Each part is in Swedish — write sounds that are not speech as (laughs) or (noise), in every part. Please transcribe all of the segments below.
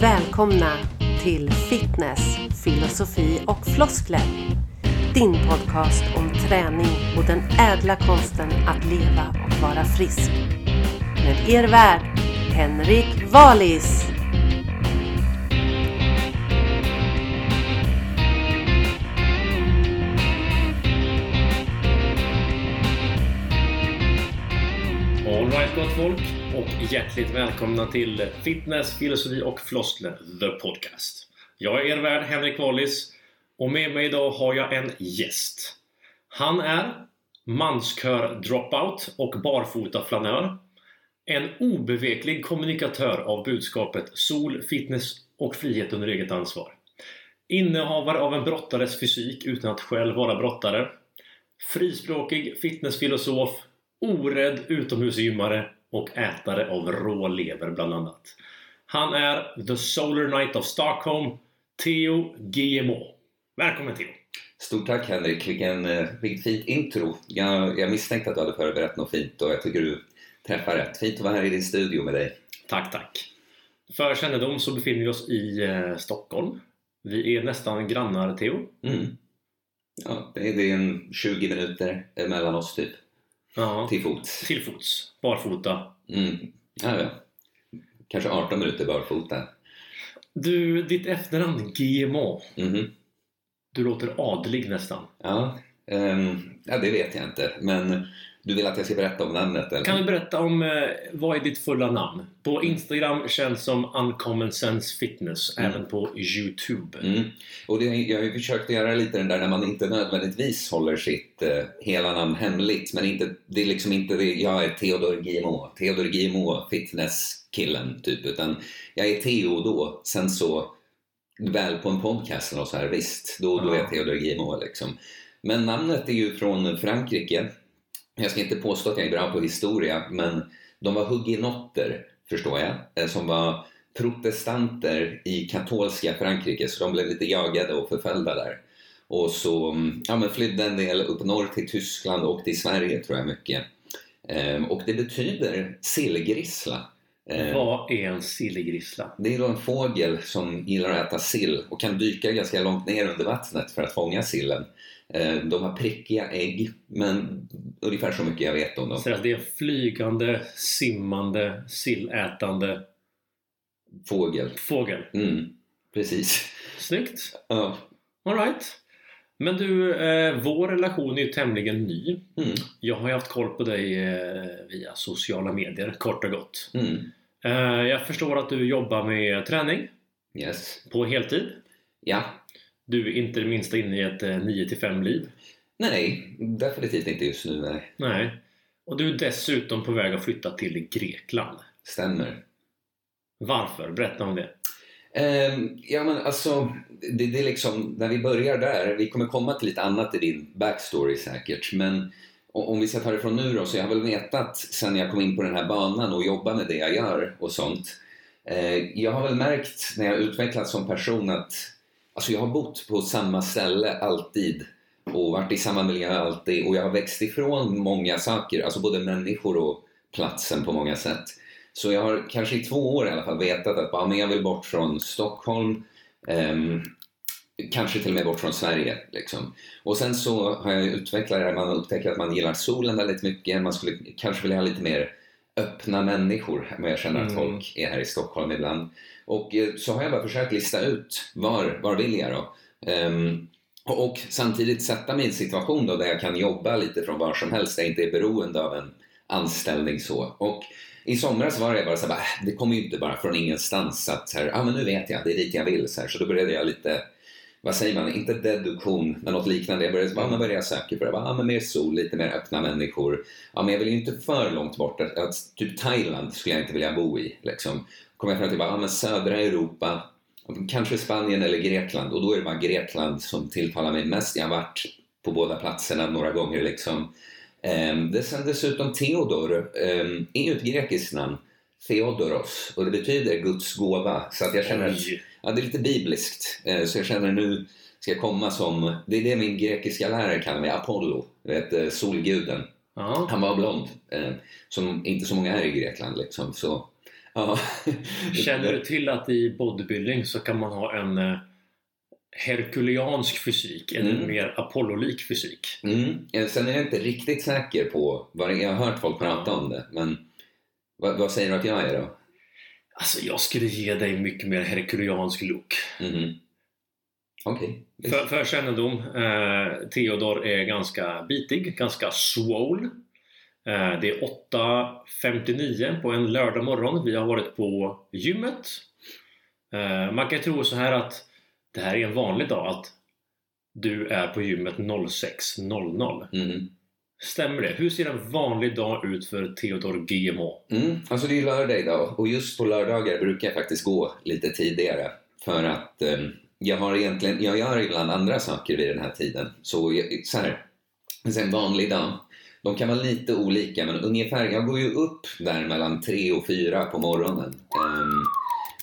Välkomna till Fitness, filosofi och floskler. Din podcast om träning och den ädla konsten att leva och vara frisk. Med er värd, Henrik Valis. Alright gott folk och hjärtligt välkomna till Fitness, filosofi och floskler The Podcast. Jag är er värd Henrik Wallis och med mig idag har jag en gäst. Han är manskör dropout och barfota flanör. En obeveklig kommunikatör av budskapet sol, fitness och frihet under eget ansvar. Innehavare av en brottares fysik utan att själv vara brottare. Frispråkig fitnessfilosof orädd utomhusgymmare och ätare av rå lever bland annat. Han är The Solar Knight of Stockholm, Theo GMO. Välkommen Theo! Stort tack Henrik, vilken, eh, vilket fint intro. Jag, jag misstänkte att du hade förberett något fint och jag tycker du träffar rätt. Fint att vara här i din studio med dig. Tack, tack! För kännedom så befinner vi oss i eh, Stockholm. Vi är nästan grannar Theo. Mm. Ja, det är, det är en 20 minuter mellan oss typ, Ja, till fots. till fots, barfota. Mm. Ja, ja. Kanske 18 minuter barfota. Du, ditt efternamn GMO. Mhm. Du låter adlig nästan. Ja, ehm, ja, det vet jag inte. Men du vill att jag ska berätta om namnet? Eller? Kan du berätta om eh, vad är ditt fulla namn? På Instagram känns som Uncommon Sense Fitness, Mm. även på Youtube. Mm. Och det, jag har ju försökt göra lite den där när man inte nödvändigtvis håller sitt eh, hela namn hemligt. Men inte, det är liksom inte det, jag är Theodor GMO, Theodor GMO, fitnesskillen typ. Utan jag är Theo då. Sen så, väl på en podcast eller så här, visst, då, då är jag Ja. Theodor GMO liksom. Men namnet är ju från Frankrike. Jag ska inte påstå att jag är bra på historia, men de var huginotter, förstår jag, eh, som var protestanter i katolska Frankrike, så de blev lite jagade och förföljda där. Och så mm, ja, men flydde en del upp norr till Tyskland och till Sverige, tror jag mycket. Ehm, och det betyder sillgrissla. Ehm, Vad är en sillgrissla? det är en fågel som gillar att äta sill och kan dyka ganska långt ner under vattnet för att fånga sillen. Eh, De har prickiga ägg, men ungefär så mycket jag vet om dem. Så det är en flygande, simmande, sillätande Fågel. fågel. Mm, precis. Snyggt! Ja. Alright. Men du, eh, vår relation är ju tämligen ny. Mm, Jag har ju haft koll på dig eh, via sociala medier, kort och gott. mm, Eh, jag förstår att du jobbar med träning yes. på heltid. Ja. Du är inte det minsta inne i ett eh, 9-5 liv. Nej, definitivt inte just nu. Nej. Nej. Och du är dessutom på väg att flytta till Grekland. Stämmer. Varför? Berätta om det. Ehm, ja men alltså, det, det är liksom, när vi börjar där, vi kommer komma till lite annat i din backstory säkert, men om vi ska ta det från nu då, så jag har väl vetat sen jag kom in på den här banan och jobbar med det jag gör och sånt. Eh, jag har väl märkt när jag utvecklats som person att alltså jag har bott på samma ställe alltid och varit i samma miljö alltid och jag har växt ifrån många saker, alltså både människor och platsen på många sätt. Så jag har kanske i två år i alla fall vetat att bara, men jag vill bort från Stockholm, ehm, kanske till och med bort från Sverige. Liksom. Och sen så har jag utvecklat det här, man upptäcker att man gillar solen väldigt mycket, man skulle kanske vilja ha lite mer öppna människor, men jag känner att Mm. folk är här i Stockholm ibland. Och eh, så har jag bara försökt lista ut var, var vill jag då? Um, och, samtidigt sätta mig i en situation då där jag kan jobba lite från var som helst, där jag inte är beroende av en anställning så. Och i somras var det bara så här, äh, det kommer ju inte bara från ingenstans att så här, ah, men nu vet jag, det är dit jag vill. Så, här, så då började jag lite, vad säger man, inte deduktion, men något liknande. Jag började, ah, men började jag söka på det, bara, ah, men mer sol, lite mer öppna människor. Ja, men jag vill ju inte för långt bort, att, att, typ Thailand skulle jag inte vilja bo i. Liksom. Kom jag fram till, bara, ah, men södra Europa, kanske Spanien eller Grekland. Och då är det bara Grekland som tilltalar mig mest. Jag har varit på båda platserna några gånger liksom. Ehm, det sen dessutom Theodor ehm, är ju ett grekiskt namn. Theodoros. Och det betyder Guds gåva. Så att jag känner att ja, det är lite bibliskt. Eh, så jag känner nu ska jag komma som, det är det min grekiska lärare kallar mig, Apollo. Vet, eh, solguden. Ja. Han var blond. Som inte så många är i Grekland liksom. Så Ja. (laughs) Känner du till att i bodybuilding så kan man ha en eh, herkuleansk fysik, en Mm. mer Apollo-lik fysik? Mm. Eh, Sen är jag inte riktigt säker på, vad jag har hört folk prata om det, men vad, vad säger du att jag är då? Alltså jag skulle ge dig mycket mer herkuleansk look. Mhm. Okej. visst. För, för kännedom, eh, Theodor är ganska bitig, ganska swole. Eh, det är 8.59 på en lördag morgon. Vi har varit på gymmet. Eh, man kan tro så här att det här är en vanlig dag att du är på gymmet 06.00. Mhm. Stämmer det? Hur ser en vanlig dag ut för Theodor GMH? Mm. Alltså det är lördag idag och just på lördagar brukar jag faktiskt gå lite tidigare för att eh, jag har egentligen, jag gör ibland andra saker vid den här tiden. Så, jag, så här, en vanlig dag, de kan vara lite olika men ungefär, jag går ju upp där mellan tre och fyra på morgonen. Um,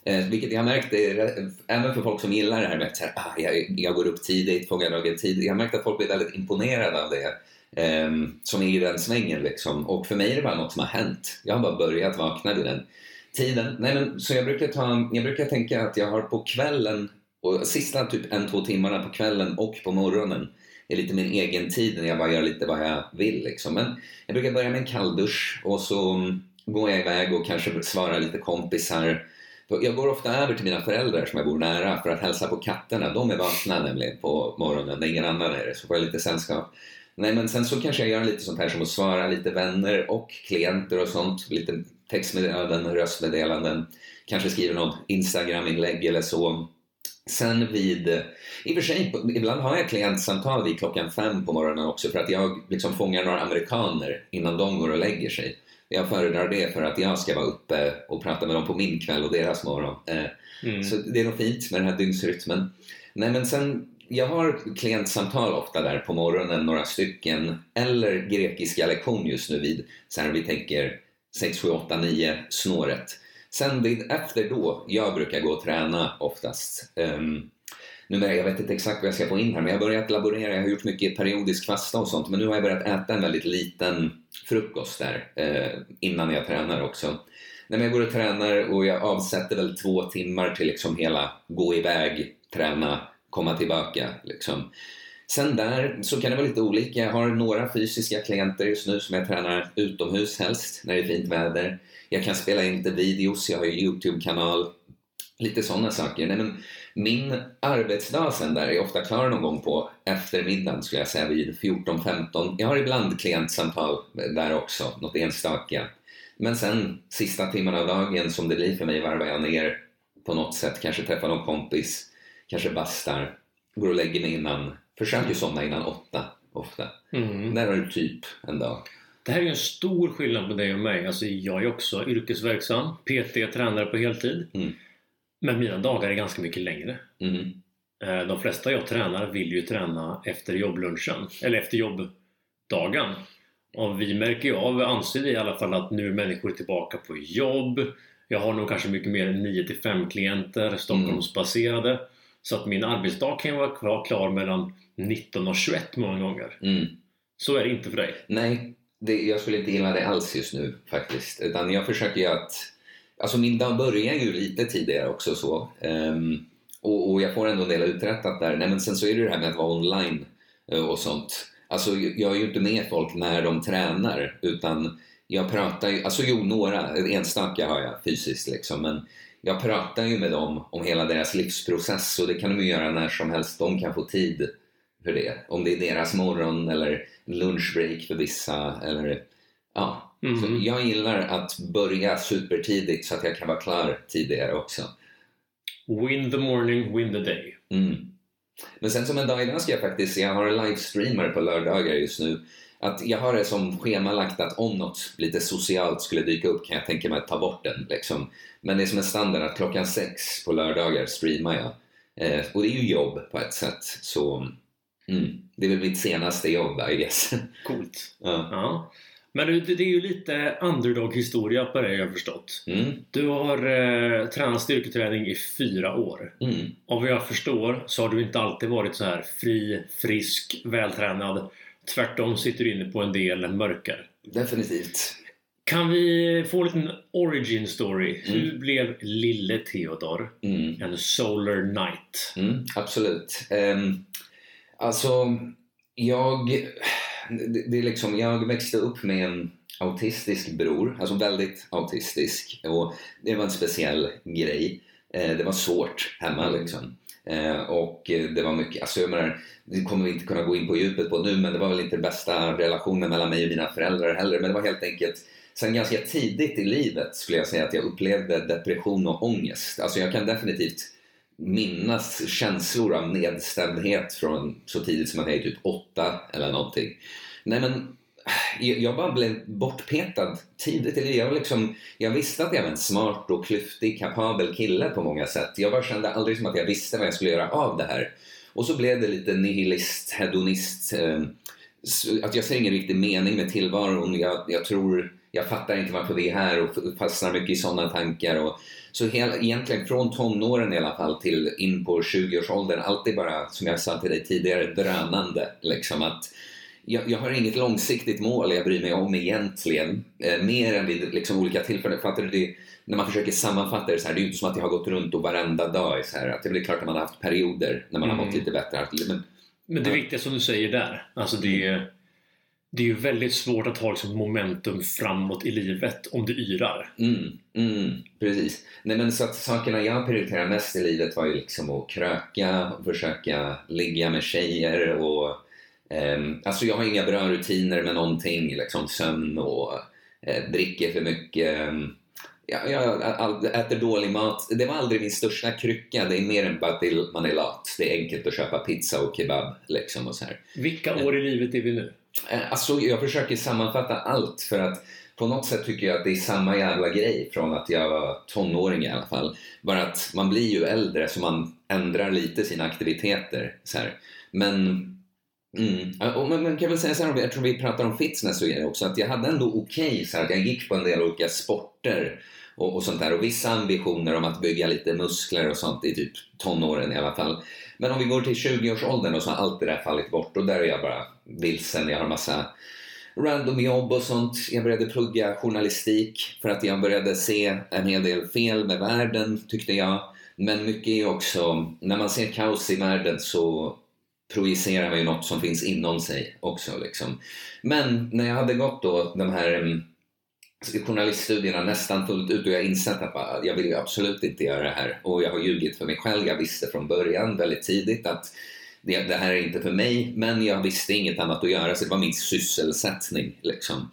Eh, vilket jag har märkt, är, eh, även för folk som gillar det här med att här, ah, jag, jag går upp tidigt, fångar dagen tidigt. Jag har märkt att folk blir väldigt imponerade av det. Eh, som är i den svängen liksom. Och för mig är det bara något som har hänt. Jag har bara börjat vakna vid den tiden. Nej, men, så jag brukar, ta, jag brukar tänka att jag har på kvällen, och sista typ en, två timmarna på kvällen och på morgonen är lite min egen tid när jag bara gör lite vad jag vill. Liksom. Men jag brukar börja med en kalldusch och så mm, går jag iväg och kanske svarar lite kompisar. Jag går ofta över till mina föräldrar som jag bor nära för att hälsa på katterna. De är vakna nämligen på morgonen när ingen annan är det, så får jag lite sällskap. Nej, men sen så kanske jag gör lite sånt här som att svara lite vänner och klienter och sånt. Lite textmeddelanden, röstmeddelanden. Kanske skriver något Instagram-inlägg eller så. Sen vid, i och för sig, ibland har jag klientsamtal vid klockan fem på morgonen också för att jag liksom fångar några amerikaner innan de går och lägger sig. Jag föredrar det för att jag ska vara uppe och prata med dem på min kväll och deras morgon. Eh, Mm. Så det är nog fint med den här dygnsrytmen. Nej men sen, jag har klientsamtal ofta där på morgonen, några stycken. Eller grekiska lektion just nu vid, så här vi tänker 6, 7, 8, 9 snåret. Sen vid, efter då, jag brukar gå och träna oftast. Um, nu, jag vet inte exakt vad jag ska få in här, men jag har börjat laborera. Jag har gjort mycket periodisk fasta och sånt, men nu har jag börjat äta en väldigt liten frukost där eh, innan jag tränar också. Nej, men jag går och tränar och jag avsätter väl två timmar till liksom hela gå iväg, träna, komma tillbaka. Liksom. Sen där så kan det vara lite olika. Jag har några fysiska klienter just nu som jag tränar utomhus helst när det är fint väder. Jag kan spela in lite videos, jag har ju Youtube-kanal. Lite sådana saker. Nej, men min arbetsdag sen där är ofta klar någon gång på eftermiddagen skulle jag säga vid 14-15. Jag har ibland klientsamtal där också, något enstaka. Men sen sista timmarna av dagen som det blir för mig varvar jag ner på något sätt. Kanske träffar någon kompis, kanske bastar, går och lägger mig innan. Försöker somna innan åtta ofta. Mm. Där har du typ en dag. Det här är ju en stor skillnad på dig och mig. Alltså, jag är också yrkesverksam, PT, tränare på heltid. Mm. Men mina dagar är ganska mycket längre. Mm. Eh, De flesta jag tränar vill ju träna efter jobblunchen, eller efter jobbdagen. Och vi märker ju av, anser vi i alla fall, att nu är människor tillbaka på jobb. Jag har nog kanske mycket mer 9-5 klienter, Stockholmsbaserade. Så att min arbetsdag kan vara klar, klar mellan 19 och 21 många gånger. Mm. Så är det inte för dig. Nej, det, jag skulle inte gilla det alls just nu faktiskt. Utan jag försöker ju att... Alltså min dag börjar ju lite tidigare också så. Um, och, och jag får ändå en del uträttat där. Nej, men sen så är det ju det här med att vara online eh, och sånt. Alltså jag är ju inte med folk när de tränar utan jag pratar ju, alltså jo några, enstaka har jag fysiskt liksom men jag pratar ju med dem om hela deras livsprocess och det kan de ju göra när som helst de kan få tid för det. Om det är deras morgon eller lunchbreak för vissa eller ja. Mhm. Så jag gillar att börja supertidigt så att jag kan vara klar tidigare också. Win the morning, win the day. Mm. Men sen som en dag innan ska jag faktiskt, jag har livestreamer på lördagar just nu. Att jag har det som schemalagt att om något lite socialt skulle dyka upp kan jag tänka mig att ta bort den. Liksom. Men det är som en standard att klockan sex på lördagar streamar jag. Eh, och det är ju jobb på ett sätt. Så mm, det är väl mitt senaste jobb I guess. Coolt. ja. Ja. Men det, det är ju lite underdog-historia på det jag har förstått. mm, Du har eh, tränat styrketräning i fyra år. mm, Av vad jag förstår så har du inte alltid varit så här fri, frisk, vältränad. Tvärtom sitter du inne på en del mörker. definitivt. Kan vi få en liten origin story? Hur blev lille Theodor Mm. en Solar Knight? Mm, absolut. Um, alltså, jag... Det, det är liksom, jag växte upp med en autistisk bror, alltså väldigt autistisk. Och det var en speciell grej. Eh, det var svårt hemma liksom. Eh, och det var mycket, alltså jag menar, det kommer vi inte kunna gå in på djupet på nu, men det var väl inte den bästa relationen mellan mig och mina föräldrar heller. Men det var helt enkelt Sen ganska tidigt i livet skulle jag säga att jag upplevde depression och ångest. Alltså jag kan definitivt minnas känslor av nedstämdhet från så tidigt som att jag är typ åtta eller någonting. Nej men, jag bara blev bortpetad tidigt. Jag, liksom, jag visste att jag var en smart och klyftig, kapabel kille på många sätt. Jag bara kände aldrig som att jag visste vad jag skulle göra av det här. Och så blev det lite nihilist, hedonist. Eh, att jag ser ingen riktig mening med tillvaron. Jag, jag tror, jag fattar inte varför vi är här och fastnar mycket i sådana tankar. Och, så hel, egentligen från tonåren i alla fall till in på 20-årsåldern, alltid bara, som jag sa till dig tidigare, drönande. Liksom att jag, jag har inget långsiktigt mål jag bryr mig om egentligen. Eh, mer än vid liksom, olika tillfällen. Fattar du? Det, när man försöker sammanfatta det så här, det är ju inte som att jag har gått runt och varenda dag är så här, att det är klart att man har haft perioder när man har Mm. mått lite bättre. Men, Men det Ja. viktiga som du säger där, alltså det är, det är ju väldigt svårt att ha liksom momentum framåt i livet om du yrar. Mm, mm, precis. Nej men så att sakerna jag prioriterade mest i livet var ju liksom att kröka, och försöka ligga med tjejer och eh, alltså jag har inga bra rutiner med någonting, liksom sömn och eh, dricker för mycket. Ja, jag all, äter dålig mat. Det var aldrig min största krycka. Det är mer än bara att man är lat. Det är enkelt att köpa pizza och kebab. Liksom och så här. Vilka år i livet är vi nu? Alltså, jag försöker sammanfatta allt för att på något sätt tycker jag att det är samma jävla grej från att jag var tonåring i alla fall. Bara att man blir ju äldre så man ändrar lite sina aktiviteter. Så här. Men Mm. Och Men man kan väl säga så här, eftersom vi pratar om fitness och också, att jag hade ändå okej så här, att jag gick på en del olika sporter och, och sånt där och vissa ambitioner om att bygga lite muskler och sånt i typ tonåren i alla fall. Men om vi går till 20-årsåldern och så har allt det där fallit bort och där är jag bara vilsen. Jag har massa random jobb och sånt. Jag började plugga journalistik för att jag började se en hel del fel med världen tyckte jag. Men mycket är också, när man ser kaos i världen så projicerar man ju något som finns inom sig också. Liksom. Men när jag hade gått då de här mm, journaliststudierna nästan fullt ut och jag insett att bara, jag vill ju absolut inte göra det här och jag har ljugit för mig själv. Jag visste från början väldigt tidigt att det, det här är inte för mig men jag visste inget annat att göra så det var min sysselsättning. Liksom.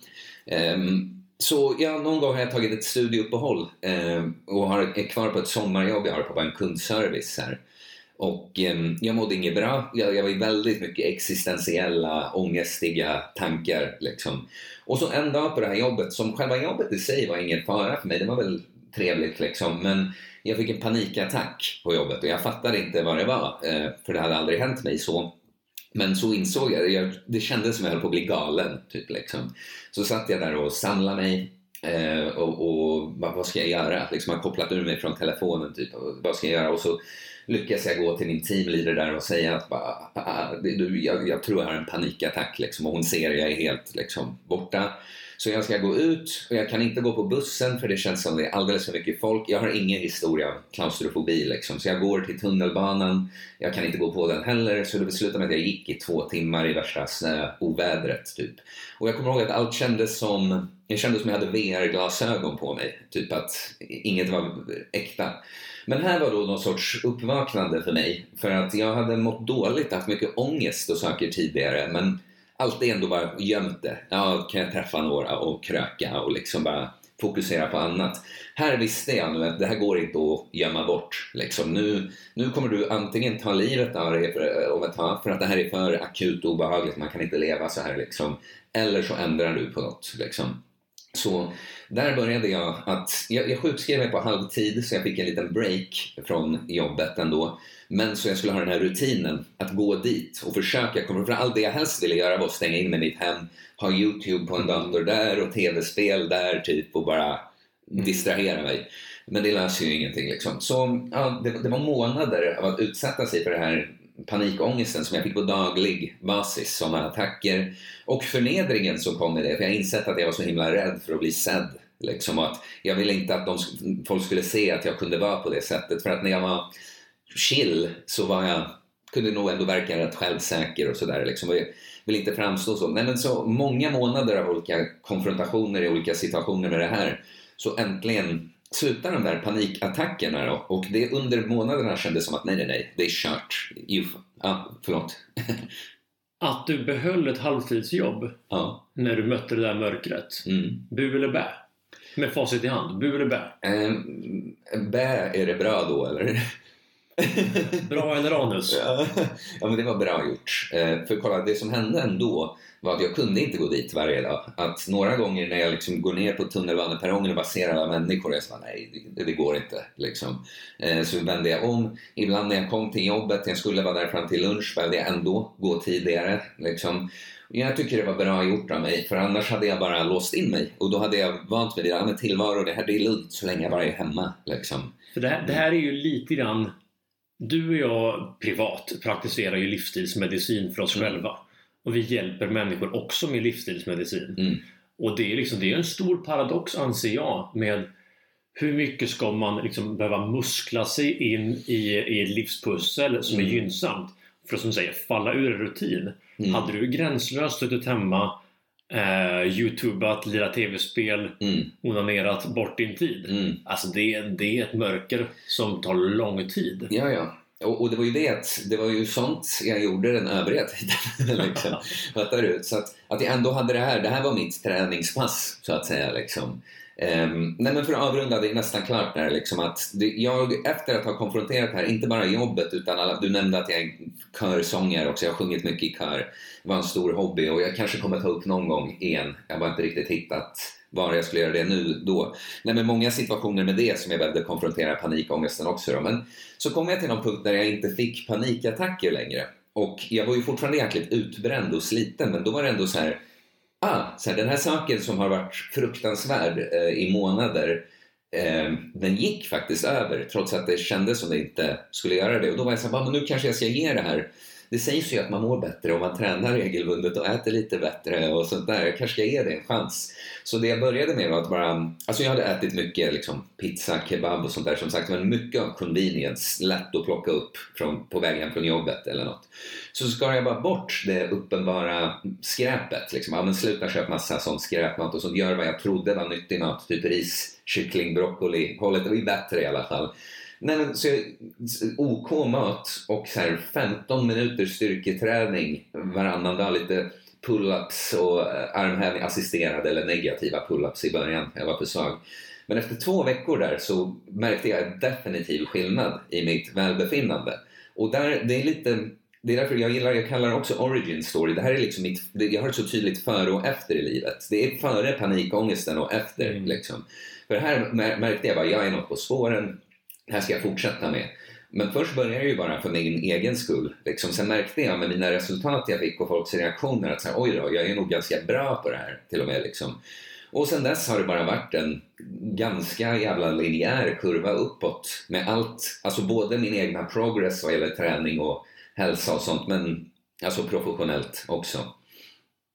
Um, så ja, någon gång har jag tagit ett studieuppehåll ehm, och har, är kvar på ett sommarjobb jag har på en kundservice här. Och eh, jag mådde inget bra. Jag, jag var i väldigt mycket existentiella, ångestiga tankar. Liksom. Och så en dag på det här jobbet, som själva jobbet i sig var ingen fara för mig, det var väl trevligt liksom. Men jag fick en panikattack på jobbet och jag fattade inte vad det var, eh, för det hade aldrig hänt mig så. Men så insåg jag, jag det kändes som jag höll på att bli galen. Typ, liksom. Så satt jag där och samlade mig eh, och, och vad, vad ska jag göra? Liksom, jag har kopplat ur mig från telefonen, typ, och, vad ska jag göra? Och så lyckas jag gå till min teamleader där och säga att bara, ah, du, jag, jag tror jag har en panikattack liksom, och hon ser att jag är helt liksom, borta. Så jag ska gå ut och jag kan inte gå på bussen för det känns som det är alldeles för mycket folk. Jag har ingen historia av klaustrofobi liksom. Så jag går till tunnelbanan. Jag kan inte gå på den heller. Så det beslutade med att jag gick i två timmar i värsta snöovädret typ. Och jag kommer ihåg att allt kändes som, jag kändes som jag hade VR-glasögon på mig. Typ att inget var äkta. Men här var då någon sorts uppvaknande för mig. För att jag hade mått dåligt, haft mycket ångest och saker tidigare. Men alltid ändå bara gömt det. Ja, kan jag träffa några och kröka och liksom bara fokusera på annat. Här visste jag nu att det här går inte att gömma bort. Liksom. Nu, nu kommer du antingen ta livet av dig eh, om ett tag för att det här är för akut obehagligt, man kan inte leva så här. Liksom. Eller så ändrar du på något. Liksom. Så där började jag att, jag, jag sjukskrev mig på halvtid så jag fick en liten break från jobbet ändå. Men så jag skulle ha den här rutinen att gå dit och försöka komma för allt det jag helst ville göra var att stänga in mig i mitt hem, ha Youtube på en dator där och tv-spel där typ och bara distrahera mig. Men det löser ju ingenting liksom. Så ja, det, det var månader av att utsätta sig för det här panikångesten som jag fick på daglig basis, sådana attacker och förnedringen som kom med det. För jag har insett att jag var så himla rädd för att bli sedd. Liksom att jag ville inte att de, folk skulle se att jag kunde vara på det sättet. För att när jag var chill så var jag, kunde nog ändå verka rätt självsäker och sådär. Liksom. Jag vill inte framstå så. Nej, men så många månader av olika konfrontationer i olika situationer med det här. Så äntligen slutar de där panikattackerna då. Och det under månaderna kändes som att nej, nej, nej, det är kört. You, ah, förlåt. (laughs) Att du behöll ett halvtidsjobb ja. när du mötte det där mörkret. Mm. Bu eller bä? Med facit i hand. Bu eller bä? Eh, bä, är det bra då eller? (laughs) Bra eller anus? Ja, ja, men det var bra gjort. Eh, för kolla, det som hände ändå var att jag kunde inte gå dit varje dag. Att några gånger när jag liksom går ner på tunnelbaneperrongen och bara ser alla människor, jag sa nej, det, det går inte. Liksom. Eh, så vände jag om. Ibland när jag kom till jobbet, jag skulle vara där fram till lunch, behövde jag ändå gå tidigare. Liksom. Jag tycker det var bra gjort av mig, för annars hade jag bara låst in mig. Och då hade jag vant mig vid det. tillvaro, det här det är lugnt så länge jag bara är hemma. Liksom. För det här, det här är ju lite grann du och jag privat praktiserar ju livsstilsmedicin för oss Mm. själva. Och vi hjälper människor också med livsstilsmedicin. Mm. Och det är, liksom, det är en stor paradox anser jag med hur mycket ska man liksom behöva muskla sig in i, i ett livspussel som är Mm. gynnsamt för att som säger falla ur rutin. Mm. Hade du gränslöst suttit hemma, eh, youtubat, lirat tv-spel, Mm. onanerat bort din tid. Mm. Alltså det, det är ett mörker som tar lång tid. Ja, ja. Och, och det var ju det det var ju sånt jag gjorde den övriga tiden. (laughs) liksom. (laughs) Fattar du? Så att, att jag ändå hade det här, det här var mitt träningspass så att säga. Liksom. Um, nej men för att avrunda, det är nästan klart där liksom att det, jag efter att ha konfronterat det här, inte bara jobbet utan alla, du nämnde att jag är körsångare också, jag har sjungit mycket i kör. Det var en stor hobby och jag kanske kommer ta upp någon gång igen. Jag har bara inte riktigt hittat var jag skulle göra det nu då. Nej men många situationer med det som jag behövde konfrontera panikångesten också då. Men så kom jag till någon punkt där jag inte fick panikattacker längre. Och jag var ju fortfarande jäkligt utbränd och sliten men då var det ändå så här ah, så här, den här saken som har varit fruktansvärd eh, i månader eh, den gick faktiskt över trots att det kändes som det inte skulle göra det. Och då var jag så här, ah, men nu kanske jag ska ge det här. Det sägs ju att man mår bättre om man tränar regelbundet och äter lite bättre och sånt där. Jag kanske ska ge det en chans. Så det jag började med var att bara, alltså jag hade ätit mycket liksom, pizza, kebab och sånt där som sagt, men mycket av convenience, lätt att plocka upp från, på vägen från jobbet eller något. Så skar jag bara bort det uppenbara skräpet. Liksom. Ja, men sluta köpa massa sån skräpmat och sånt. Gör vad jag trodde var nyttig mat. Typ ris, kyckling, broccoli. Hållet det var ju bättre i alla fall. Nej, men, så jag, OK mat och så här 15 minuters styrketräning varannan dag. Lite pull-ups och eh, armhävning, assisterade eller negativa pull-ups i början. Jag var för svag. Men efter två veckor där så märkte jag en definitiv skillnad i mitt välbefinnande. Och där, det är lite det är därför jag gillar, jag kallar det också origin story. Det här är liksom mitt, jag har ett så tydligt före och efter i livet. Det är före panikångesten och efter Mm. liksom. För här mär- märkte jag bara, jag är något på spåren. Det här ska jag fortsätta med. Men först började jag ju bara för min egen skull. Liksom. Sen märkte jag med mina resultat jag fick och folks reaktioner att så här, oj då, jag är nog ganska bra på det här till och med. Liksom. Och sen dess har det bara varit en ganska jävla linjär kurva uppåt med allt, alltså både min egna progress vad gäller träning och hälsa och sånt, men alltså professionellt också.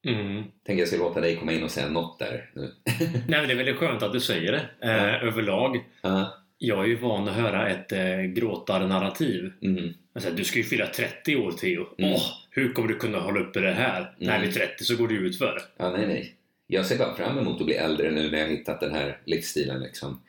Mm. Tänker jag ska låta dig komma in och säga något där nu. (laughs) Nej, men det är väldigt skönt att du säger det eh, överlag. Ja, Jag är ju van att höra ett eh, gråtarnarrativ. mm, Alltså, du ska ju fylla 30 år Theo. Mm. Åh, hur kommer du kunna hålla uppe det här? När vid 30 så går du ut för. ja, nej, nej. Jag ser bara fram emot att bli äldre nu när jag hittat den här livsstilen liksom.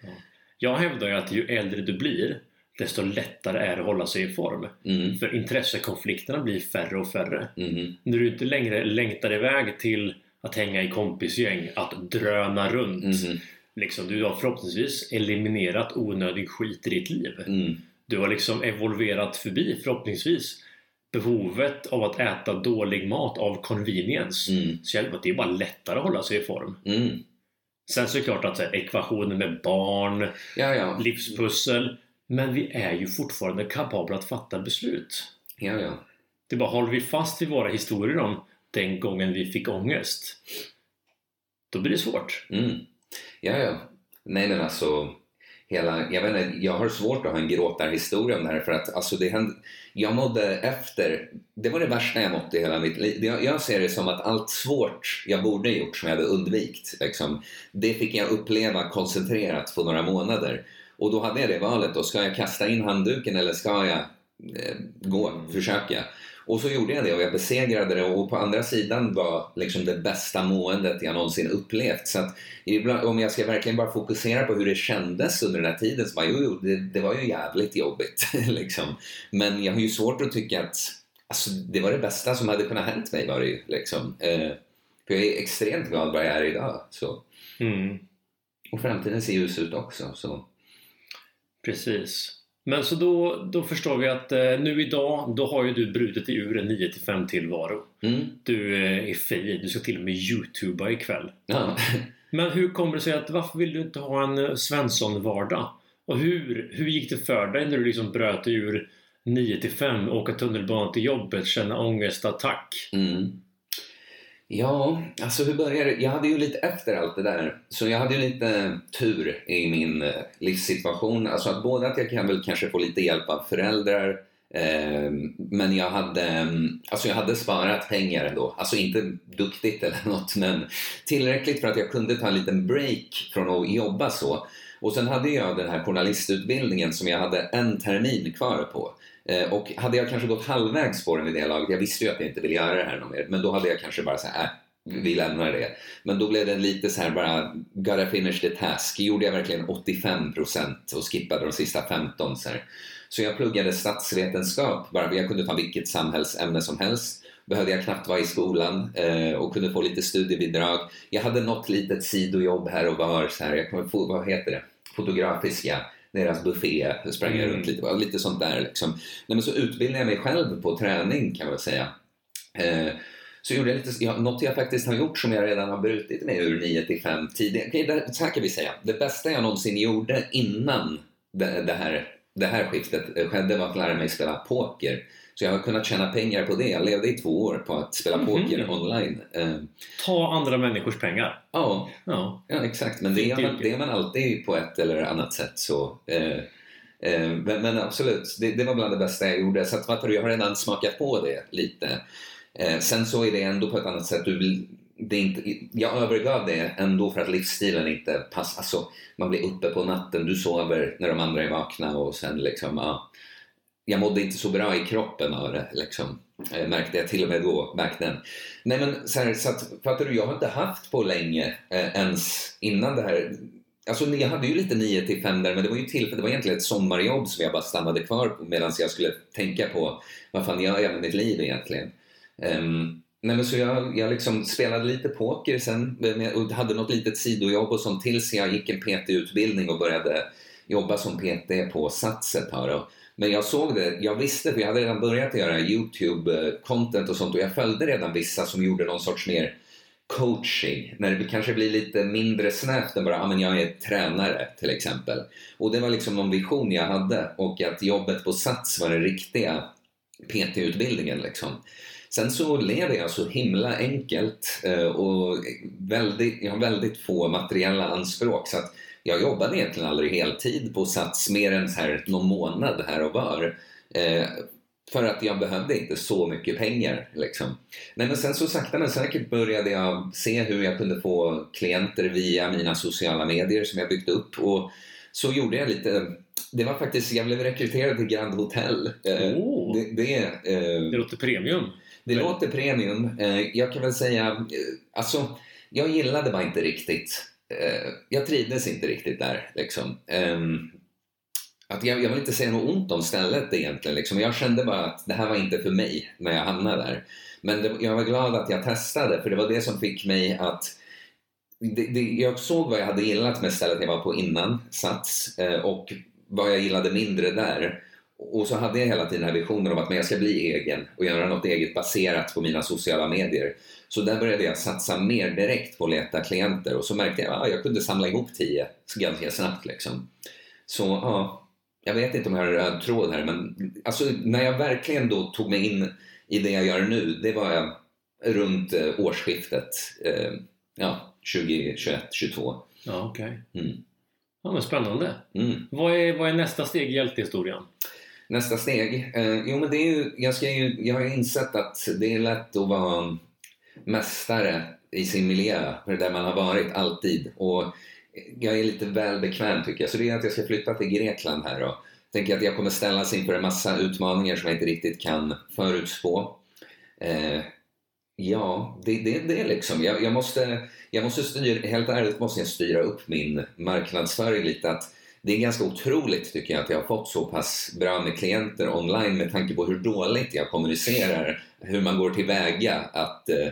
Jag hävdar ju att ju äldre du blir desto lättare är det att hålla sig i form. Mm, För intressekonflikterna blir färre och färre. mm, När du inte längre längtar iväg till att hänga i kompisgäng, att dröna runt. mm, Liksom, du har förhoppningsvis eliminerat onödig skit i ditt liv. mm, Du har liksom evolverat förbi förhoppningsvis behovet av att äta dålig mat av convenience. mm, Så jag det är bara lättare att hålla sig i form. mm. Sen så är det klart att här, ekvationen med barn, Ja, ja. livspussel. Men vi är ju fortfarande kapabla att fatta beslut. ja, ja. Det är bara håller vi fast vid våra historier om den gången vi fick ångest. Då blir det svårt. Mm. Ja, ja. Nej, men alltså. hela, jag vet inte, jag har svårt att ha en gråtarhistoria om det här för att alltså det hände, jag mådde efter, det var det värsta jag mått i hela mitt liv. Jag, jag ser det som att allt svårt jag borde gjort som jag hade undvikit, liksom, det fick jag uppleva koncentrerat på några månader. Och då hade jag det valet då, ska jag kasta in handduken eller ska jag eh, gå, försöka? Och så gjorde jag det och jag besegrade det och på andra sidan var liksom det bästa måendet jag någonsin upplevt. Så att ibland, om jag ska verkligen bara fokusera på hur det kändes under den här tiden så bara, jo, jo det, det var ju jävligt jobbigt. (laughs) liksom. Men jag har ju svårt att tycka att alltså, det var det bästa som hade kunnat hänt mig. Var det ju, liksom. Eh, för jag är extremt glad var jag är idag. Så. Mm. Och framtiden ser ljus ut också. Så. Precis. Men så då, då förstår vi att eh, nu idag, då har ju du brutit dig ur en 9 till 5 tillvaro. Mm. Du eh, är fri, du ska till och med youtuba ikväll. Ja. (laughs) Men hur kommer det sig att varför vill du inte ha en eh, Svensson-vardag? Och hur, hur gick det för dig när du liksom bröt dig ur 9 till 5, åka tunnelbana till jobbet, känna ångestattack? Mm. Ja, alltså hur började det? Jag hade ju lite efter allt det där. Så jag hade ju lite tur i min eh, livssituation. Alltså att både att jag kan väl kanske få lite hjälp av föräldrar eh, men jag hade, mm, alltså jag hade sparat pengar ändå. Alltså inte duktigt eller (laughs) något men tillräckligt för att jag kunde ta en liten break från att jobba så. Och sen hade jag den här journalistutbildningen som jag hade en termin kvar på. Eh, och hade jag kanske gått halvvägs på den vid det laget, jag visste ju att jag inte ville göra det här något mer, men då hade jag kanske bara såhär, äh, vi lämnar det. Men då blev det lite så här bara, gotta finish the task. Gjorde jag verkligen 85% och skippade de sista 15 så här. Så jag pluggade statsvetenskap, bara jag kunde ta vilket samhällsämne som helst. Behövde jag knappt vara i skolan eh, och kunde få lite studiebidrag. Jag hade något litet sidojobb här och var, så här, jag kommer få, vad heter det, fotografiska deras buffé, sprang jag Mm. runt lite, lite sånt där liksom. Nej, men så utbildade jag mig själv på träning kan man säga. Eh, så gjorde jag lite, ja, något jag faktiskt har gjort som jag redan har brutit mig ur 9 till 5 tidigare. Så här kan vi säga. Det bästa jag någonsin gjorde innan det, det, här, det här skiftet eh, skedde var att lära mig spela poker. Så jag har kunnat tjäna pengar på det. Jag levde i två år på att spela Mhm. poker online. Eh, Ta andra människors pengar. ja, Ja. Ja, exakt. Men det är, man, det är man alltid på ett eller annat sätt. Så, eh, eh, men, men absolut, det, det var bland det bästa jag gjorde. Så att, fattar du, jag har redan smakat på det lite. Eh, sen så är det ändå på ett annat sätt. Du vill, det inte, jag övergav det ändå för att livsstilen inte passar. Alltså, man blir uppe på natten, du sover när de andra är vakna och sen liksom, ja. Jag mådde inte så bra i kroppen av det liksom. Eh, märkte jag till och med då, Märkte den. Nej men så, här, så att, fattar du, jag har inte haft på länge eh, ens innan det här. Alltså jag hade ju lite 9 till 5 där men det var ju till, det var egentligen ett sommarjobb som jag bara stannade kvar på medan jag skulle tänka på vad fan gör jag med mitt liv egentligen. Um, nej men så jag, jag liksom spelade lite poker sen eh, och hade något litet sidojobb och sånt tills jag gick en PT-utbildning och började jobba som PT på Satset här. Och. Men jag såg det, jag visste för jag hade redan börjat göra YouTube-content eh, och sånt och jag följde redan vissa som gjorde någon sorts mer coaching. När det kanske blir lite mindre snävt än bara ah, men jag är tränare till exempel. Och det var liksom någon vision jag hade och att jobbet på Sats var den riktiga PT-utbildningen liksom. Sen så lever jag så himla enkelt eh, och väldigt, jag har väldigt få materiella anspråk så att jag jobbade egentligen aldrig heltid på Sats mer än så här någon månad här och var. Eh, för att jag behövde inte så mycket pengar. Liksom. Nej, men sen så sakta men säkert började jag se hur jag kunde få klienter via mina sociala medier som jag byggt upp. Och så gjorde jag lite, det var faktiskt, jag blev rekryterad till Grand Hotel. Eh, Oh. Det, det, eh, Det låter premium. det låter premium. Eh, Jag kan väl säga, eh, alltså, jag gillade bara inte riktigt eh, Jag trivdes inte riktigt där. Liksom. Eh, Att jag, jag vill inte säga något ont om stället egentligen. Liksom. Jag kände bara att det här var inte för mig när jag hamnade där. Men det, jag var glad att jag testade för det var det som fick mig att det, det, jag såg vad jag hade gillat med stället jag var på innan Sats eh, och vad jag gillade mindre där. Och så hade jag hela tiden den här visionen om att men jag ska bli egen och göra något eget baserat på mina sociala medier. Så där började jag satsa mer direkt på att leta klienter och så märkte jag att ja, jag kunde samla ihop tio ganska snabbt. Liksom. Så ja, jag vet inte om jag har en röd tråd här men alltså, när jag verkligen då tog mig in i det jag gör nu, det var runt eh, årsskiftet. Eh, ja, 2021, 22. Ja, okej. Mm. Ja, men spännande. Mm. Vad är, vad är nästa steg i hjältehistorien? Nästa steg? Eh, jo, men det är ju, jag, ska ju, jag har ju insett att det är lätt att vara mästare i sin miljö, där man har varit alltid. Och jag är lite väl bekväm tycker jag. Så det är att jag ska flytta till Grekland här och tänker att jag kommer ställas inför en massa utmaningar som jag inte riktigt kan förutspå. Eh, ja, det, det, det är liksom, jag, jag måste, jag måste styra, helt ärligt måste jag styra upp min marknadsföring lite. Att det är ganska otroligt tycker jag att jag har fått så pass bra med klienter online med tanke på hur dåligt jag kommunicerar, hur man går tillväga att eh,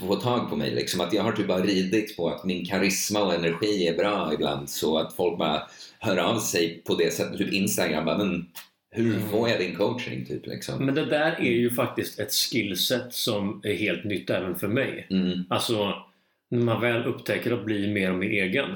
få tag på mig. Liksom. Att jag har typ bara ridit på att min karisma och energi är bra ibland så att folk bara hör av sig på det sättet. Typ Instagram bara, men hur får jag din coaching? Typ, liksom. Men det där är ju faktiskt ett skillset som är helt nytt även för mig. Mm, Alltså, när man väl upptäcker att bli mer och mer egen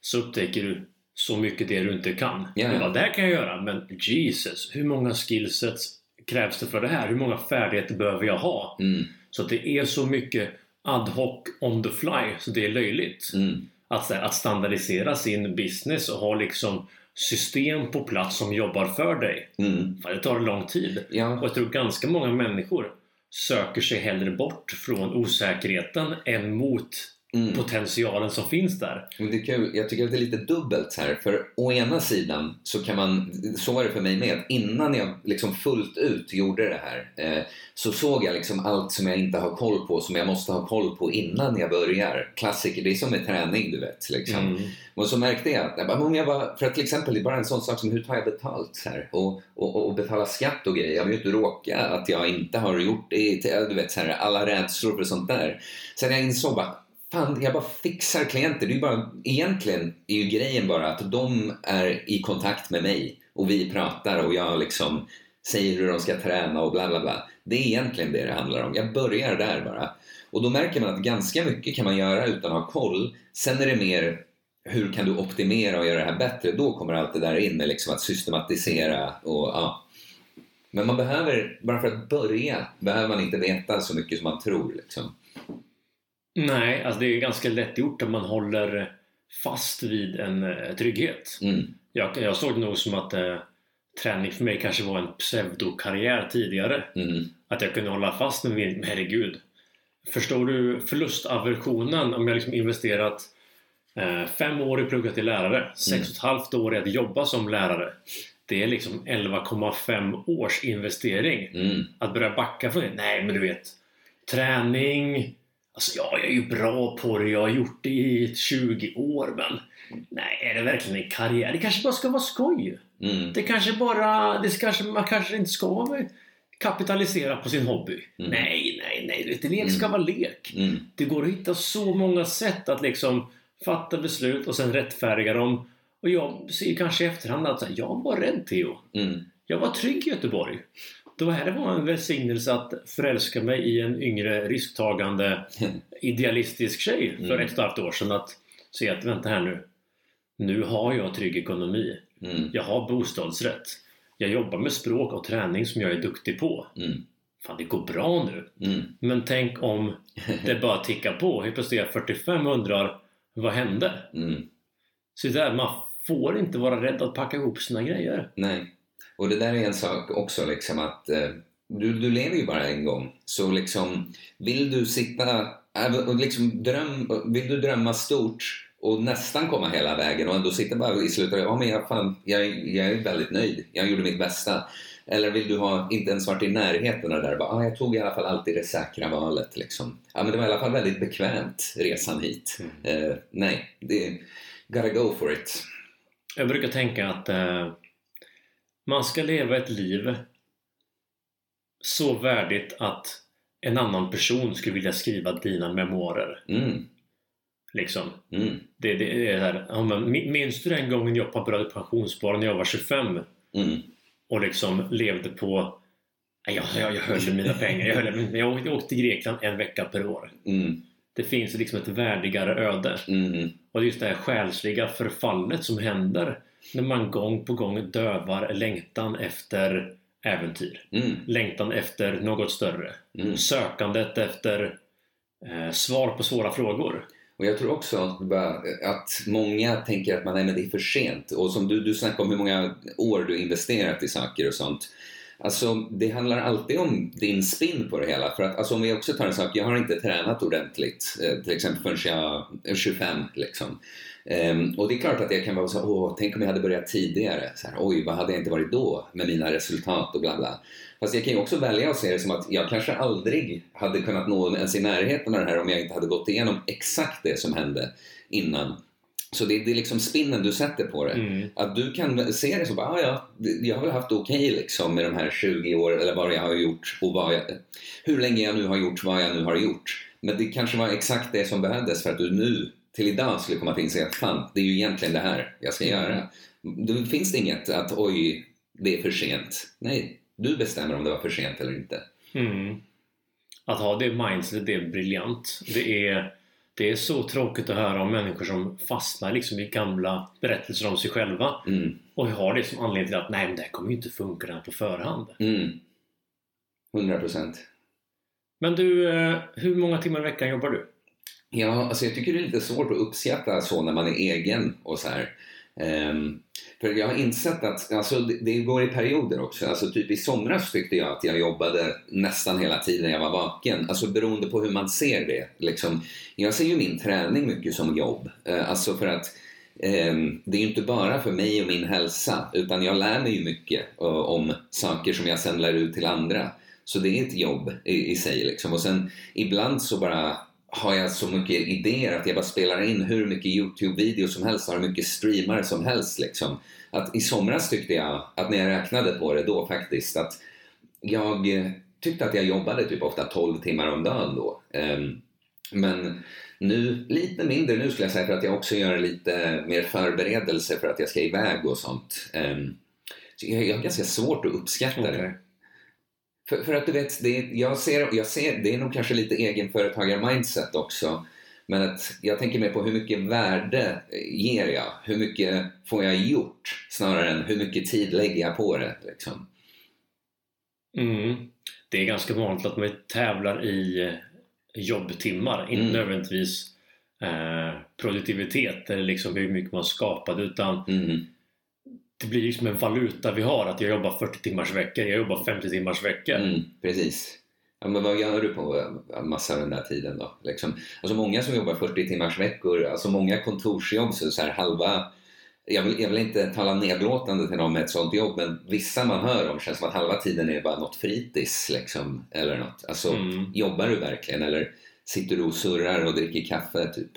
så upptäcker du så mycket det du inte kan. Du bara, det här kan jag göra, men Jesus, hur många skillsets krävs det för det här? Hur många färdigheter behöver jag ha? mm, Så att det är så mycket ad hoc on the fly, så det är löjligt. mm, Att, här, att standardisera sin business och ha liksom system på plats som jobbar för dig. mm. Det tar lång tid. Och Ja, jag tror ganska många människor söker sig hellre bort från osäkerheten än mot mm. potentialen som finns där. Men det kul. Jag tycker att det är lite dubbelt här. För å ena sidan så kan man, så var det för mig med, att innan jag liksom fullt ut gjorde det här eh, så såg jag liksom allt som jag inte har koll på, som jag måste ha koll på innan jag börjar. Klassiker, det är som med träning du vet. Liksom. Mm. Och så märkte jag att, jag bara, om jag bara, för att till exempel, det är bara en sån sak som hur tar jag betalt här? Och, och, och betala skatt och grejer. Jag vill ju inte råka att jag inte har gjort det, du vet så här, alla rädslor för sånt där. Sen jag insåg bara, fan jag bara fixar klienter. Det är bara, egentligen är ju grejen bara att de är i kontakt med mig och vi pratar och jag liksom säger hur de ska träna och bla bla bla. Det är egentligen det det handlar om. Jag börjar där bara. Och då märker man att ganska mycket kan man göra utan att ha koll. Sen är det mer hur kan du optimera och göra det här bättre? Då kommer allt det där in med liksom att systematisera och ja. Men man behöver, bara för att börja, behöver man inte veta så mycket som man tror liksom. Nej, alltså det är ganska lätt gjort att man håller fast vid en eh, trygghet. Mm. Jag, jag såg det nog som att eh, träning för mig kanske var en pseudokarriär tidigare. Mm. Att jag kunde hålla fast med min, herregud. Förstår du förlustaversionen om jag liksom investerat eh, fem år i pluggat till lärare, sex och ett halvt år i att jobba som lärare. Det är liksom 11,5 års investering. Mm. Att börja backa från det? Nej, men du vet. Träning. Alltså ja, jag är ju bra på det. Jag har gjort det i 20 år, men nej, är det verkligen en karriär? Det kanske bara ska vara skoj. Mm. Det kanske bara... Det kanske, man kanske inte ska kapitalisera på sin hobby. Mm. Nej, nej, nej. Du vet, lek ska vara lek. Mm. Det går att hitta så många sätt att liksom fatta beslut och sen rättfärdiga dem. Och jag ser kanske i efterhand att jag var rädd Theo. Mm. Jag var trygg i Göteborg. Var här var en välsignelse att förälska mig i en yngre risktagande (laughs) idealistisk tjej för Mm. ett halvt år sedan. Att se att vänta här nu. Nu har jag trygg ekonomi. Mm. Jag har bostadsrätt. Jag jobbar med språk och träning som jag är duktig på. Mm. Fan, det går bra nu. Mm. Men tänk om det bara tickar på. Helt plötsligt är jag 45 och undrar vad hände? Mm. Så där, man får inte vara rädd att packa ihop sina grejer. Nej. Och det där är en sak också liksom att eh, du, du lever ju bara en gång. Så liksom vill du sitta äh, och liksom dröm, vill du drömma stort och nästan komma hela vägen och ändå sitta bara i slutet ja men jag, fan, jag, jag är väldigt nöjd. Jag gjorde mitt bästa. Eller vill du ha inte ens varit i närheten av det där? Bara, ah, jag tog i alla fall alltid det säkra valet. Liksom. Ja, men det var i alla fall väldigt bekvämt, resan hit. Eh, nej, det, gotta go for it. Jag brukar tänka att eh, man ska leva ett liv så värdigt att en annan person skulle vilja skriva dina memoarer. Mm, Liksom. mm, Det, det är här, ja, men min- minns du den gången jag började pensionsspara när jag var 25 mm, och liksom levde på jag, jag, jag höll mina pengar. Jag, höll, jag åkte- jag åkte till Grekland en vecka per år. mm, Det finns liksom ett värdigare öde. mm, Och det är just det här själsliga förfallet som händer när man gång på gång dövar längtan efter äventyr. mm, Längtan efter något större. mm. Sökandet efter eh, svar på svåra frågor. Och jag tror också att många tänker att man, nej, men det är för sent. Och som du, du snackade om hur många år du investerat i saker och sånt. Alltså, det handlar alltid om din spin på det hela. För att, alltså, om vi också tar en sak, jag har inte tränat ordentligt, eh, till exempel förrän jag är 25. Liksom. Um, och det är klart att jag kan vara så åh, tänk om jag hade börjat tidigare. Så här, Oj, vad hade jag inte varit då med mina resultat och bla bla. Fast jag kan ju också välja att se det som att jag kanske aldrig hade kunnat nå ens i närheten av det här om jag inte hade gått igenom exakt det som hände innan. Så det, det är liksom spinnen du sätter på det. Mm. Att du kan se det som att ah, ja, jag har väl haft okej okay liksom med de här 20 åren eller vad jag har gjort och vad jag, hur länge jag nu har gjort vad jag nu har gjort. Men det kanske var exakt det som behövdes för att du nu till idag skulle komma till insikt att fan, det är ju egentligen det här jag ska göra. Då finns det inget att oj, det är för sent. Nej, du bestämmer om det var för sent eller inte. Mm. Att ha det mindsetet är briljant. Det är, det är så tråkigt att höra om människor som fastnar liksom i gamla berättelser om sig själva mm. och har det som anledning till att nej, men det här kommer ju inte funka på förhand. Mm. 100 procent. Men du, eh, hur många timmar i veckan jobbar du? Ja, alltså jag tycker det är lite svårt att uppskatta så när man är egen och så här. Um, för jag har insett att alltså, det, det, går i perioder också. Alltså, typ I somras tyckte jag att jag jobbade nästan hela tiden jag var vaken. Alltså beroende på hur man ser det. Liksom. Jag ser ju min träning mycket som jobb. Uh, alltså för att um, det är ju inte bara för mig och min hälsa utan jag lär mig ju mycket uh, om saker som jag sen lär ut till andra. Så det är ett jobb i, i sig. Liksom. Och sen ibland så bara har jag så mycket idéer att jag bara spelar in hur mycket Youtube-videos som helst och hur mycket streamar som helst. Liksom. Att I somras tyckte jag, att när jag räknade på det då faktiskt, att jag tyckte att jag jobbade typ ofta 12 timmar om dagen då. Ehm, men nu, lite mindre nu skulle jag säga för att jag också gör lite mer förberedelse för att jag ska iväg och sånt. Ehm, så jag, jag har ganska svårt att uppskatta okay. det. För, för att du vet, det är, jag ser, jag ser, det är nog kanske lite egenföretagar-mindset också. Men att jag tänker mer på hur mycket värde ger jag? Hur mycket får jag gjort? Snarare än hur mycket tid lägger jag på det. Liksom. Mm. Det är ganska vanligt att man tävlar i jobbtimmar, inte mm. nödvändigtvis eh, produktivitet eller liksom hur mycket man skapade utan mm det blir liksom en valuta vi har att jag jobbar 40 timmars veckor, jag jobbar 50 timmars veckor. Mm, precis. Ja, men vad gör du på en massa av den där tiden då? Liksom. Alltså många som jobbar 40 timmars veckor, alltså många kontorsjobb så, så här halva jag vill, jag vill inte tala nedlåtande till någon med ett sånt jobb men vissa man hör om känns som att halva tiden är bara något fritids liksom, eller något. Alltså, mm. jobbar du verkligen eller sitter du och surrar och dricker kaffe typ?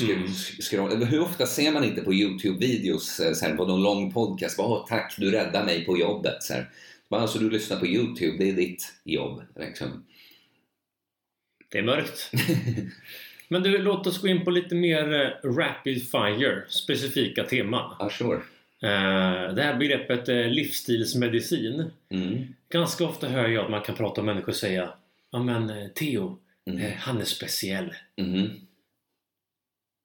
Mm. hur ofta ser man inte på Youtube-videos eh, så här, på någon lång podcast bara tack, du räddade mig på jobbet. Så här. Bara, alltså, du lyssnar på Youtube, det är ditt jobb. Liksom. Det är mörkt. (laughs) Men du, låt oss gå in på lite mer eh, rapid fire, specifika teman. Ah, sure. Uh, det här begreppet livsstilsmedicin. Mm. Ganska ofta hör jag att man kan prata om människor och säga Ja men Theo, mm. han är speciell. Mm.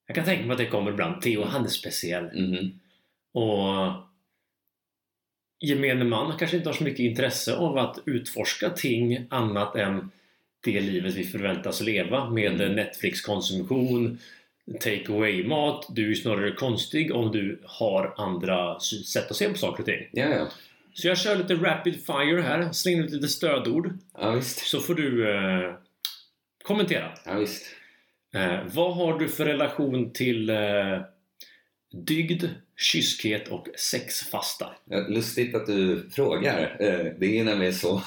Jag kan tänka mig att det kommer ibland. Theo, han är speciell. Mm. Och gemene man kanske inte har så mycket intresse av att utforska ting annat än det livet vi förväntas leva med mm. Netflix-konsumtion, take away-mat. Du är snarare konstig om du har andra sätt att se på saker och ting. Ja, ja. Så jag kör lite rapid fire här, slänger ut lite stödord. Ja, så får du eh, kommentera. Ja, visst. Eh, vad har du för relation till eh, dygd, kyskhet och sexfasta? Lustigt att du frågar. Eh, det är nämligen så,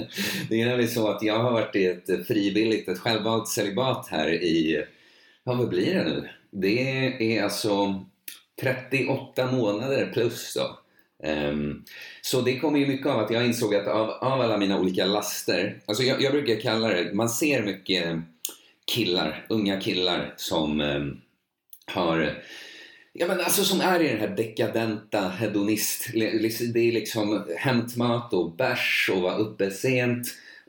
(laughs) det är nämligen så att jag har varit i ett frivilligt, ett självvalt celibat här i, Ja, vad blir det nu? Det är alltså 38 månader plus då. Um, så det kommer ju mycket av att jag insåg att av, av alla mina olika laster, alltså jag, jag brukar kalla det, man ser mycket killar, unga killar som eh, har Ja men alltså som är i den här dekadenta hedonist, det är liksom hämtmat och bärs och vara uppe sent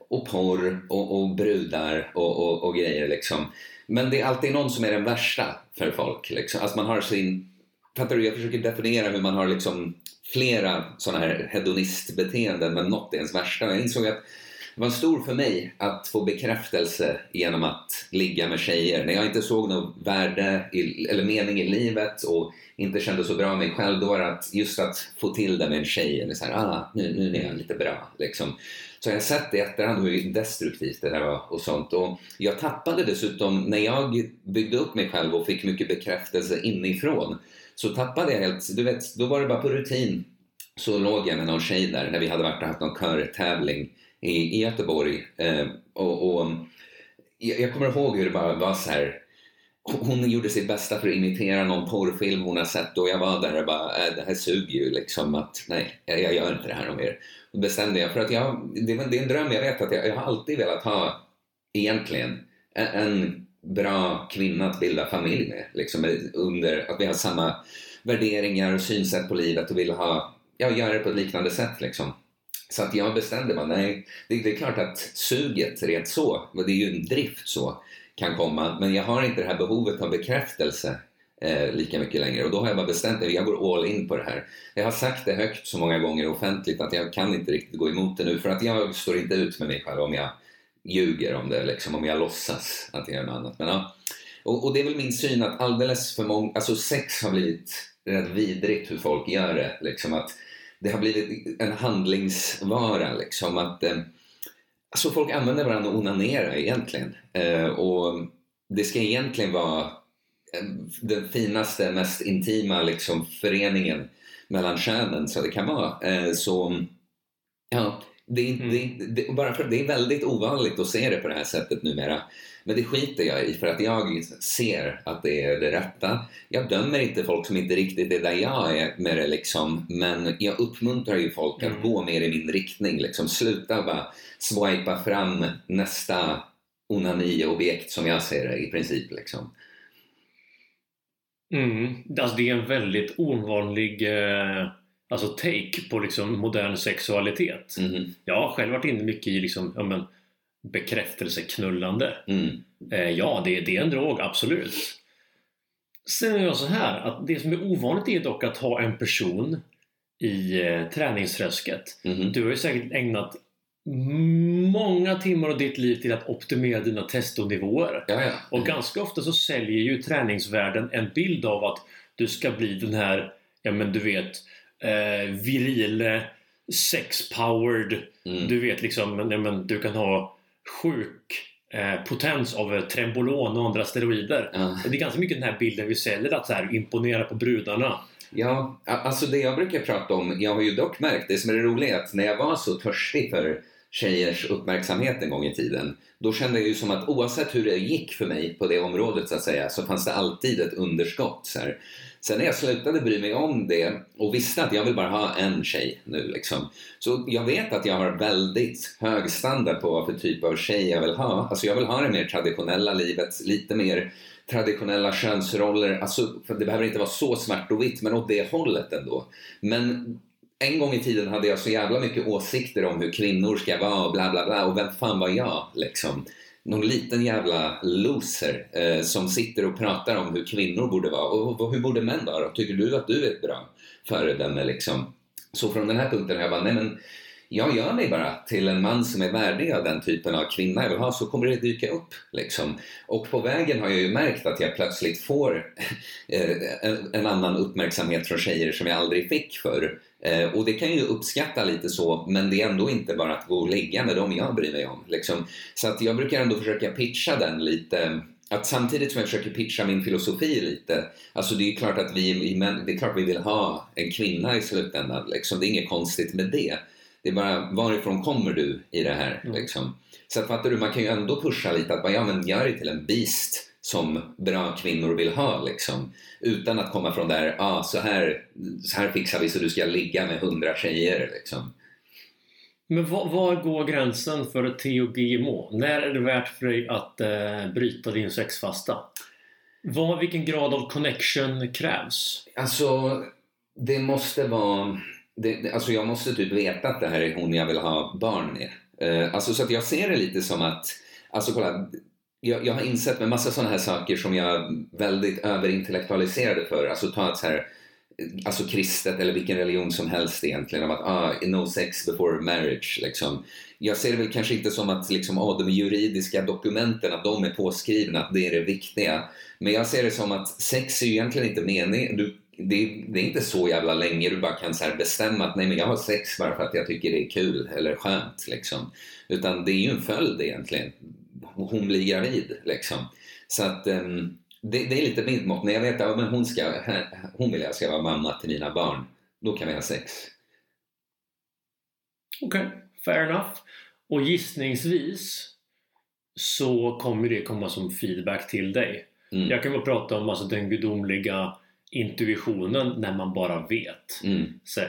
och porr och, och brudar och, och, och, grejer liksom. Men det är alltid någon som är den värsta för folk liksom. Alltså man har sin, fattar du? Jag försöker definiera hur man har liksom flera sådana här hedonistbeteenden men något är ens värsta. Jag insåg att det var stor för mig att få bekräftelse genom att ligga med tjejer. När jag inte såg något värde i, eller mening i livet och inte kände så bra med mig själv, då var det att just att få till det med en tjej. Eller så här, ah, nu, nu är jag lite bra. Liksom. Så jag har sett i efterhand hur destruktivt det där var och sånt. Och jag tappade dessutom, när jag byggde upp mig själv och fick mycket bekräftelse inifrån, så tappade jag helt, du vet, då var det bara på rutin. Så låg jag med någon tjej där när vi hade varit och haft någon körtävling i, i Göteborg. Eh, och, och jag, jag, kommer ihåg hur det bara var så här. Hon gjorde sitt bästa för att imitera någon porrfilm hon har sett och jag var där och bara, äh, det här suger ju liksom att nej, jag, jag gör inte det här mer. Då bestämde jag, för att jag, det, det är en dröm jag vet att jag, jag har alltid velat ha, egentligen, en, en bra kvinna att bilda familj med. Liksom, eh, under att vi har samma värderingar och synsätt på livet och vill ha, ja, göra det på ett liknande sätt. Liksom. Så att jag bestämde mig, nej, det, det, är klart att suget rent så, det är ju en drift så, kan komma. Men jag har inte det här behovet av bekräftelse eh, lika mycket längre. Och då har jag bara bestämt mig, jag går all in på det här. Jag har sagt det högt så många gånger offentligt att jag kan inte riktigt gå emot det nu för att jag står inte ut med mig själv om jag ljuger om det, liksom, om jag låtsas att jag gör något annat. Men, ja. och, och, det är väl min syn att alldeles för många, alltså sex har blivit rätt vidrigt hur folk gör det. Liksom att det har blivit en handlingsvara. Liksom, att, eh, alltså folk använder varandra och onanerar egentligen. Eh, och det ska egentligen vara eh, den finaste, mest intima liksom, föreningen mellan könen så det kan vara. Eh, så ja, det är, mm. det, det, bara för det är väldigt ovanligt att se det på det här sättet numera. Men det skiter jag i för att jag ser att det är det rätta. Jag dömer inte folk som inte riktigt är där jag är med det liksom. Men jag uppmuntrar ju folk att mm. gå mer i min riktning. Liksom. Sluta bara swipa fram nästa onani-objekt som jag ser det i princip. Liksom. Mm. Alltså det är en väldigt ovanlig eh alltså take på liksom modern sexualitet. Mm. Jag har själv varit inne mycket i liksom, ja, men, bekräftelseknullande. Mm. Eh, ja, det, det är en drog, absolut. Sen är jag så här att det som är ovanligt är dock att ha en person i eh, träningsträsket. Mm. Du har ju säkert ägnat många timmar av ditt liv till att optimera dina testonivåer. Ja, ja. Och ganska ofta så säljer ju träningsvärlden en bild av att du ska bli den här, ja men du vet, eh, virile, sex-powered. Mm. Du vet liksom, men, men, du kan ha sjuk eh, potens av eh, trembolon och andra steroider. Mm. Det är ganska mycket den här bilden vi säljer, att så här, imponera på brudarna. Ja, alltså det jag brukar prata om, jag har ju dock märkt, det som är det roliga att när jag var så törstig för tjejers uppmärksamhet en gång i tiden. Då kände jag ju som att oavsett hur det gick för mig på det området så att säga så fanns det alltid ett underskott. Så här. Sen när jag slutade bry mig om det och visste att jag vill bara ha en tjej nu liksom. Så jag vet att jag har väldigt hög standard på vad för typ av tjej jag vill ha. Alltså jag vill ha det mer traditionella livet, lite mer traditionella könsroller. Alltså, för det behöver inte vara så svart och vitt men åt det hållet ändå. Men en gång i tiden hade jag så jävla mycket åsikter om hur kvinnor ska vara och bla bla bla och vem fan var jag liksom? Någon liten jävla loser eh, som sitter och pratar om hur kvinnor borde vara och, och hur borde män vara? Tycker du att du är ett bra föredöme liksom? Så från den här punkten har jag bara, nej men jag gör mig bara till en man som är värdig av den typen av kvinna jag vill ha så kommer det dyka upp. Liksom. Och på vägen har jag ju märkt att jag plötsligt får (laughs) eh, en, annan uppmärksamhet från tjejer som jag aldrig fick förr. Eh, och det kan jag ju uppskatta lite så, men det är ändå inte bara att gå och ligga med dem jag bryr mig om. Liksom. Så att jag brukar ändå försöka pitcha den lite att samtidigt som jag försöker pitcha min filosofi lite, alltså det är klart att vi, det är klart vi vill ha en kvinna i slutändan, liksom. det är inget konstigt med det. Det är bara varifrån kommer du i det här? Mm. Liksom. Så att, fattar du, man kan ju ändå pusha lite att bara, ja men gör det till en beast som bra kvinnor vill ha liksom. Utan att komma från där, ah, så här, så här fixar vi så du ska ligga med hundra tjejer liksom. Men var, var, går gränsen för T och GMO? När är det värt för dig att eh, bryta din sexfasta? Vad, vilken grad av connection krävs? Alltså, det måste vara... Det, alltså jag måste typ veta att det här är hon jag vill ha barn med. Eh, alltså så att jag ser det lite som att, alltså kolla, jag, jag har insett med massa sådana här saker som jag väldigt överintellektualiserade för, alltså ta ett så här alltså kristet eller vilken religion som helst egentligen, om att ah, no sex before marriage. Liksom. Jag ser det väl kanske inte som att liksom, ah, de juridiska dokumenten, att de är påskrivna, att det är det viktiga. Men jag ser det som att sex är ju egentligen inte meningen. Du, det, det, är inte så jävla länge du bara kan så bestämma att nej men jag har sex bara för att jag tycker det är kul eller skönt. Liksom. Utan det är ju en följd egentligen. Hon blir gravid liksom. Så att um, det, det, är lite mitt mått. När jag vet att ja, hon, ska, hon vill jag ska vara mamma till mina barn, då kan vi ha sex. Okej, okay, fair enough. Och gissningsvis så kommer det komma som feedback till dig. Mm. Jag kan bara prata om alltså, den gudomliga intuitionen när man bara vet. Mm. Så,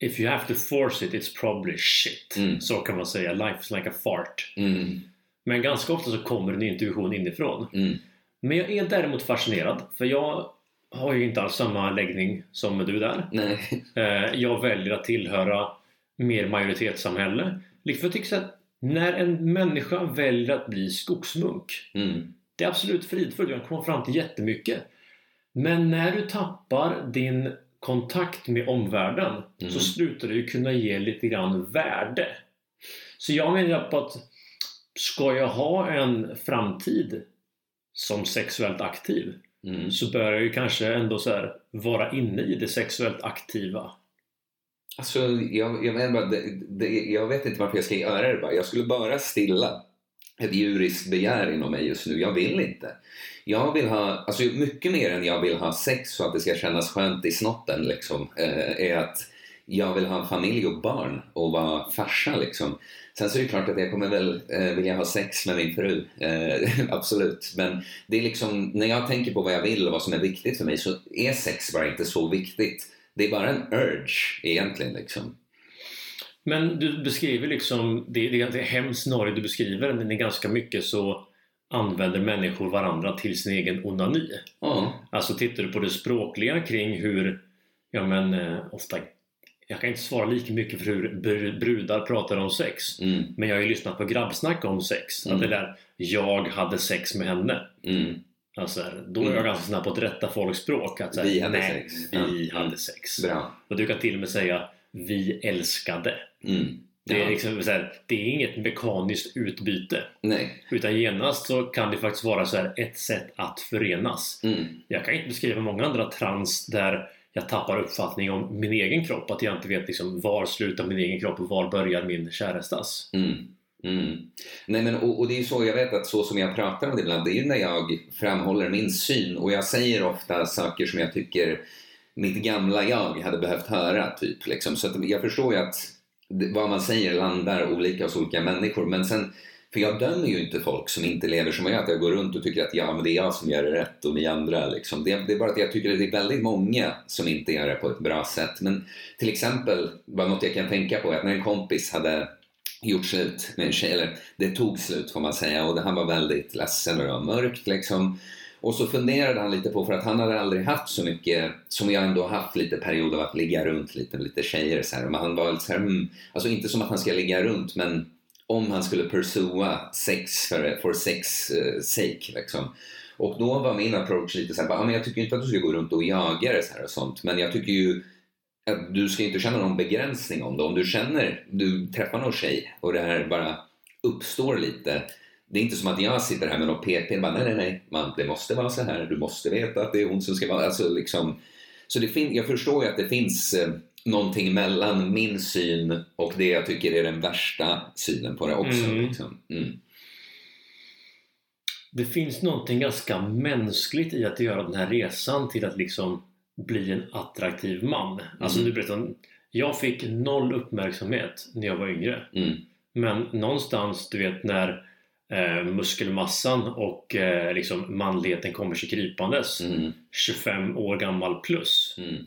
if you have to force it, it's probably shit. Mm. Så kan man säga. Life is like a fart. Mm. Men ganska ofta så kommer en intuition inifrån. Mm. Men jag är däremot fascinerad för jag har ju inte alls samma läggning som du där. Nej. (laughs) Eh, jag väljer att tillhöra mer majoritetssamhälle. Liksom jag tycker att när en människa väljer att bli skogsmunk mm. Det är absolut fridfullt, du kan komma fram till jättemycket. Men när du tappar din kontakt med omvärlden mm. så slutar du kunna ge lite grann värde. Så jag menar på att ska jag ha en framtid som sexuellt aktiv mm. så bör jag ju kanske ändå så här, vara inne i det sexuellt aktiva. Alltså, jag, jag, menar, det, det, jag vet inte varför jag ska göra det bara. Jag skulle bara stilla ett djuriskt begär inom mig just nu. Jag vill inte. Jag vill ha, alltså mycket mer än jag vill ha sex så att det ska kännas skönt i snotten liksom, eh, är att jag vill ha familj och barn och vara farsa liksom. Sen så är det klart att jag kommer väl eh, vilja ha sex med min fru, eh, (laughs) absolut. Men det är liksom, när jag tänker på vad jag vill och vad som är viktigt för mig så är sex bara inte så viktigt. Det är bara en urge egentligen liksom. Men du beskriver liksom, det, det är hemskt scenario du beskriver men det är ganska mycket så använder människor varandra till sin egen onani. Mm. Alltså tittar du på det språkliga kring hur, ja men eh, ofta jag kan inte svara lika mycket för hur brudar pratar om sex. Mm. Men jag har ju lyssnat på grabbsnack om sex. Mm. Att det där jag hade sex med henne. Mm. Alltså, då är jag mm. ganska snabb på att rätta folks språk. Att, vi hade nej, sex. Vi ja. hade sex. Bra. Och du kan till och med säga vi älskade. Mm. Det, är liksom, här, det är inget mekaniskt utbyte. Nej. Utan genast så kan det faktiskt vara så här, ett sätt att förenas. Mm. Jag kan inte beskriva många andra trans där jag tappar uppfattning om min egen kropp. Att jag inte vet liksom, var slutar min egen kropp och var börjar min kärestas. Mm. Mm. Nej, men, och, och, det är ju så jag vet att så som jag pratar om det ibland, det är ju när jag framhåller min syn och jag säger ofta saker som jag tycker mitt gamla jag hade behövt höra. Typ, liksom. Så jag förstår ju att vad man säger landar olika hos olika människor. Men sen, för jag dömer ju inte folk som inte lever som jag, att jag går runt och tycker att ja, men det är jag som gör det rätt och ni andra. Liksom. Det, det, är bara att jag tycker att det är väldigt många som inte gör det på ett bra sätt. Men till exempel, var något jag kan tänka på, är att när en kompis hade gjort slut med en tjej, eller det tog slut får man säga, och han var väldigt ledsen och det var mörkt liksom. Och så funderade han lite på, för att han hade aldrig haft så mycket, som jag ändå haft lite period av att ligga runt lite med lite tjejer så här. Men han var lite så här, mm, alltså inte som att han ska ligga runt men om han skulle pursua sex för, for sex uh, sake liksom. Och då var min approach lite såhär, ah, men jag tycker inte att du ska gå runt och jaga det så här och sånt men jag tycker ju att du ska inte känna någon begränsning om det. Om du känner, du träffar någon tjej och det här bara uppstår lite det är inte som att jag sitter här med någon pekpinne bara nej, nej, nej, man, det måste vara så här, du måste veta att det är hon som ska vara... Alltså, liksom, så det fin- jag förstår ju att det finns eh, någonting mellan min syn och det jag tycker är den värsta synen på det också. Mm. Liksom. Mm. Det finns någonting ganska mänskligt i att göra den här resan till att liksom bli en attraktiv man. Alltså mm. du berättade, jag fick noll uppmärksamhet när jag var yngre. Mm. Men någonstans, du vet när eh, muskelmassan och eh, liksom manligheten kommer sig krypandes. Mm. 25 år gammal plus. Mm.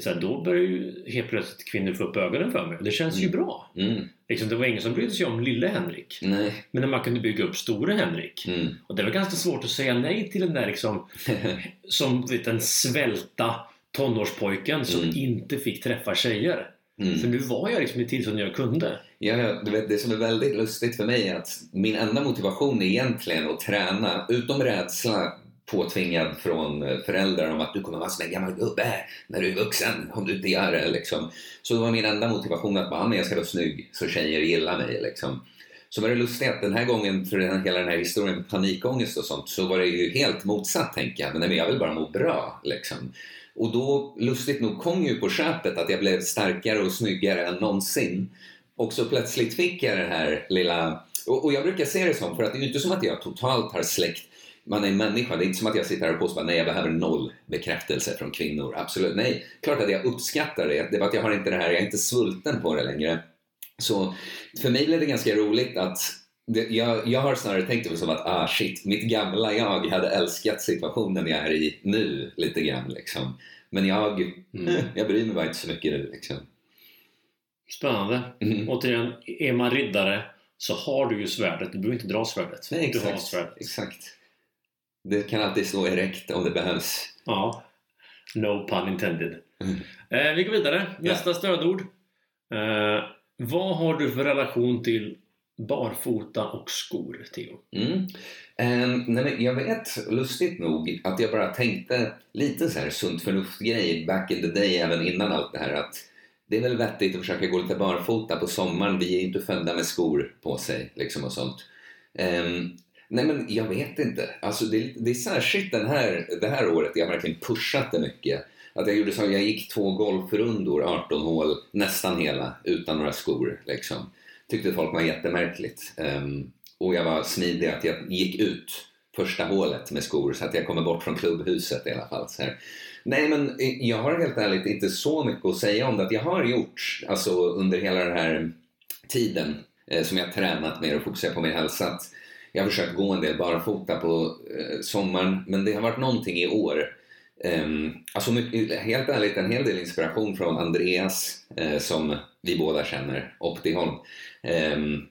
Så här, då börjar ju helt plötsligt kvinnor få upp ögonen för mig. Det känns mm. ju bra. Mm. Liksom, det var ingen som brydde sig om lille Henrik. Nej. Men när man kunde bygga upp store Henrik. Mm. Och det var ganska svårt att säga nej till den där liksom, (laughs) som vet, den svälta tonårspojken som mm. inte fick träffa tjejer. Mm. För nu var jag liksom i tillstånd jag kunde. Ja, du vet, det som är väldigt lustigt för mig är att min enda motivation är egentligen att träna, utom rädsla påtvingad från föräldrar om att du kommer vara som en gammal gubbe när du är vuxen om du inte gör det. Liksom. Så det var min enda motivation att bara, ah, jag ska vara snygg så tjejer gillar mig. Liksom. Så var det lustigt att den här gången, för den, hela den här historien med panikångest och sånt, så var det ju helt motsatt tänker jag. Men jag vill bara må bra. Liksom. Och då, lustigt nog, kom ju på köpet att jag blev starkare och snyggare än någonsin. Och så plötsligt fick jag den här lilla... Och, och jag brukar se det som, för att det är ju inte som att jag totalt har släckt man är en människa. Det är inte som att jag sitter här och påstår att jag behöver noll bekräftelse från kvinnor. Absolut, nej. Klart att jag uppskattar det. Det är bara att jag har inte det här, jag är inte svulten på det längre. Så för mig blev det ganska roligt att det, jag, jag har snarare tänkt det som att ah shit, mitt gamla jag hade älskat situationen jag är i nu lite grann liksom. Men jag, mm. (laughs) jag bryr mig bara inte så mycket nu liksom. Spännande. Mm. Återigen, är man riddare så har du ju svärdet. Du behöver inte dra svärdet. Nej, exakt, du har svärdet. exakt. Det kan alltid stå erekt om det behövs. Ja. No pun intended. Mm. Eh, vi går vidare. Nästa ja. stödord. Eh, vad har du för relation till barfota och skor, Theo? Mm. Um, nej, jag vet, lustigt nog, att jag bara tänkte lite så här sunt förnuft-grej back in the day, även innan allt det här. Att det är väl vettigt att försöka gå lite barfota på sommaren. Vi är inte födda med skor på sig liksom och sånt. Um, nej men jag vet inte. Alltså det, det är särskilt den här, det här året jag har verkligen pushat det mycket. Att jag gjorde så jag gick två golfrundor, 18 hål, nästan hela, utan några skor. Liksom. Tyckte folk var jättemärkligt. Um, och jag var smidig att jag gick ut första hålet med skor så att jag kommer bort från klubbhuset i alla fall. Så här. Nej men jag har helt ärligt inte så mycket att säga om det. Att jag har gjort, alltså under hela den här tiden eh, som jag tränat mer och fokuserat på min hälsa. Att jag har försökt gå en del barfota på eh, sommaren men det har varit någonting i år Um, alltså helt ärligt en hel del inspiration från Andreas eh, som vi båda känner, Optiholm. Um, ehm,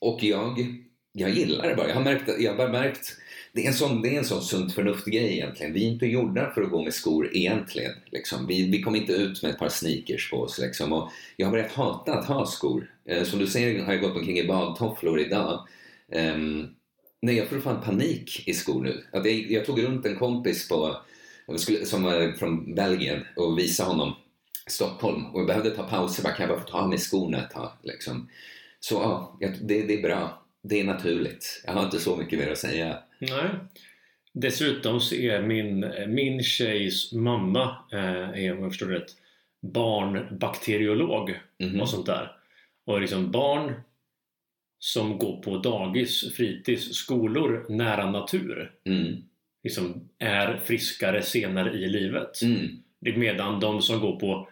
och jag, jag gillar det bara. Jag har märkt, jag har märkt det är en sån, det är en sån sunt förnuft-grej egentligen. Vi är inte gjorda för att gå med skor egentligen. Liksom. Vi, vi kom inte ut med ett par sneakers på oss. Liksom. Och jag har börjat hata att ha skor. Eh, som du ser har jag gått omkring i badtofflor idag. Eh, nej, jag får fan panik i skor nu. Att jag, jag tog runt en kompis på skulle, som var från Belgien och visade honom Stockholm och jag behövde ta pauser. Bara, kan jag bara få ta av mig skorna ett tag? Liksom. Så ja, det, det är bra. Det är naturligt. Jag har inte så mycket mer att säga. Nej. Dessutom så är min, min tjejs mamma, eh, är, om jag förstår rätt, barnbakteriolog mm -hmm. och sånt där. Och liksom barn som går på dagis, fritids, skolor nära natur. Mm liksom är friskare senare i livet. Mm. Medan de som går på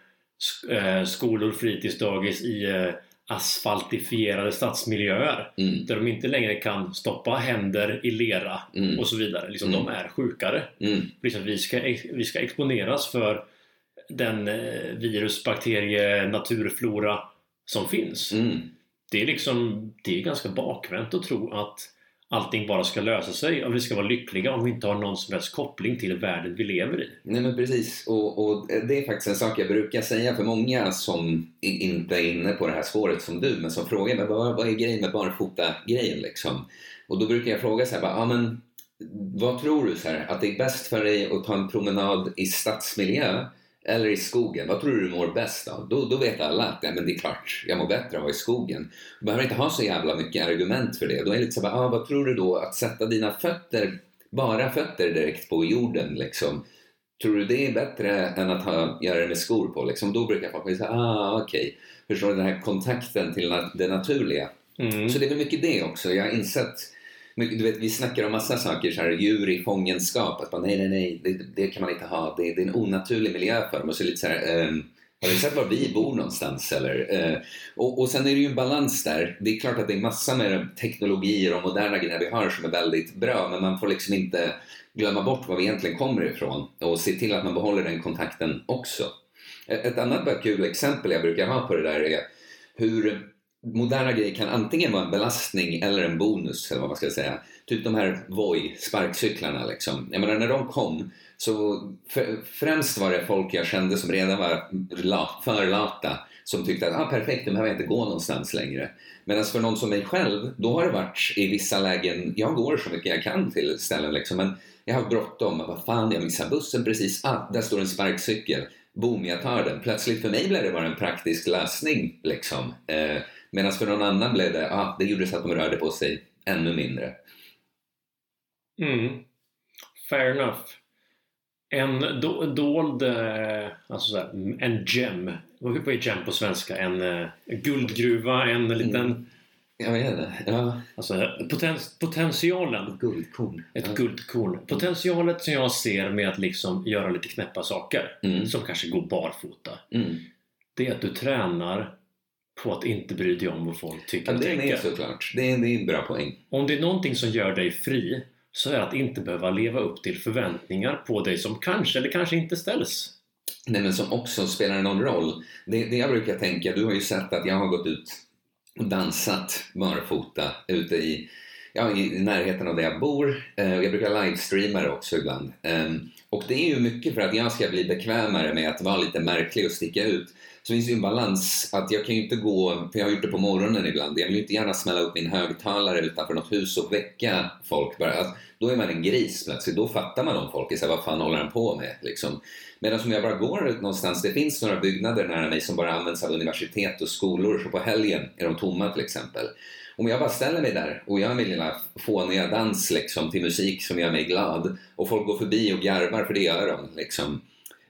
eh, skolor, fritidsdagis i eh, asfaltifierade stadsmiljöer mm. där de inte längre kan stoppa händer i lera mm. och så vidare. Liksom, De mm. är sjukare. Mm. Liksom, vi, ska, vi ska exponeras för den eh, virus, bakterie, naturflora som finns. Mm. Det är liksom det är ganska bakvänt att tro att allting bara ska lösa sig och vi ska vara lyckliga om vi inte har någon som helst koppling till världen vi lever i. Nej men precis och, och, det är faktiskt en sak jag brukar säga för många som inte är inne på det här spåret som du men som frågar mig vad, vad är grejen med barfota-grejen liksom? Och då brukar jag fråga så här, ja men, vad tror du så här, att det är bäst för dig att ta en promenad i stadsmiljö eller i skogen, vad tror du du mår bäst av? Då, då vet alla att ja, men det är klart, jag mår bättre av att vara i skogen. Du behöver inte ha så jävla mycket argument för det. Då är det lite så ah, vad tror du då att sätta dina fötter, bara fötter direkt på jorden liksom. Tror du det är bättre än att ha, göra det med skor på? Liksom, då brukar folk säga, ah okej. Okay. Förstår du den här kontakten till det naturliga? Mm. Så det är väl mycket det också. Jag har insett du vet, vi snackar om massa saker, så här, djur i fångenskap. Att man, nej, nej, nej, det, det, kan man inte ha. Det, det är en onaturlig miljö för dem. Och så lite så här, um, har du sett var vi bor någonstans eller? Uh, och, och sen är det ju en balans där. Det är klart att det är massa med teknologier och moderna grejer vi har som är väldigt bra. Men man får liksom inte glömma bort var vi egentligen kommer ifrån. Och se till att man behåller den kontakten också. Ett, ett annat kul exempel jag brukar ha på det där är hur moderna grejer kan antingen vara en belastning eller en bonus, eller vad man ska säga. Typ de här Voi, sparkcyklarna liksom. Jag menar, när de kom så främst var det folk jag kände som redan var för lata som tyckte att ah, perfekt, nu behöver jag inte gå någonstans längre. Medan för någon som mig själv, då har det varit i vissa lägen, jag går så mycket jag kan till ställen liksom, men jag har bråttom, vad fan, jag missar bussen precis, ah, där står en sparkcykel, boom, jag tar den. Plötsligt för mig blev det bara en praktisk lösning liksom. Eh, Medan för någon annan blev det, ah, det gjorde så att de rörde på sig ännu mindre. Mm. Fair enough. En do, dold, eh, alltså så här, en gem. Vad är gem på svenska? En uh, guldgruva, en liten... Mm. Jag vet inte. Ja. Alltså poten, potentialen. Guldkorn. Ett ja. guldkorn. Potentialet som jag ser med att liksom göra lite knäppa saker mm. som kanske går barfota. Mm. Det är att du tränar på att inte bry dig om vad folk tycker ja, och tänker. Det är såklart. Det är, det är en bra poäng. Om det är någonting som gör dig fri så är det att inte behöva leva upp till förväntningar på dig som kanske eller kanske inte ställs. Nej men som också spelar någon roll. Det, det jag brukar tänka, du har ju sett att jag har gått ut och dansat barfota ute i, ja, i närheten av där jag bor. Eh, jag brukar livestreama det också ibland. Ehm, och det är ju mycket för att jag ska bli bekvämare med att vara lite märklig och sticka ut. Så finns det ju en balans att jag kan ju inte gå, för jag har gjort det på morgonen ibland, jag vill ju inte gärna smälla upp min högtalare utanför något hus och väcka folk bara. Alltså, då är man en gris plötsligt, då fattar man om folk är såhär, vad fan håller han på med? Liksom. Medan om jag bara går någonstans, det finns några byggnader nära mig som bara används av universitet och skolor, så på helgen är de tomma till exempel. Om jag bara ställer mig där och gör min lilla fåniga dans liksom, till musik som gör mig glad och folk går förbi och garvar för det gör de. Liksom,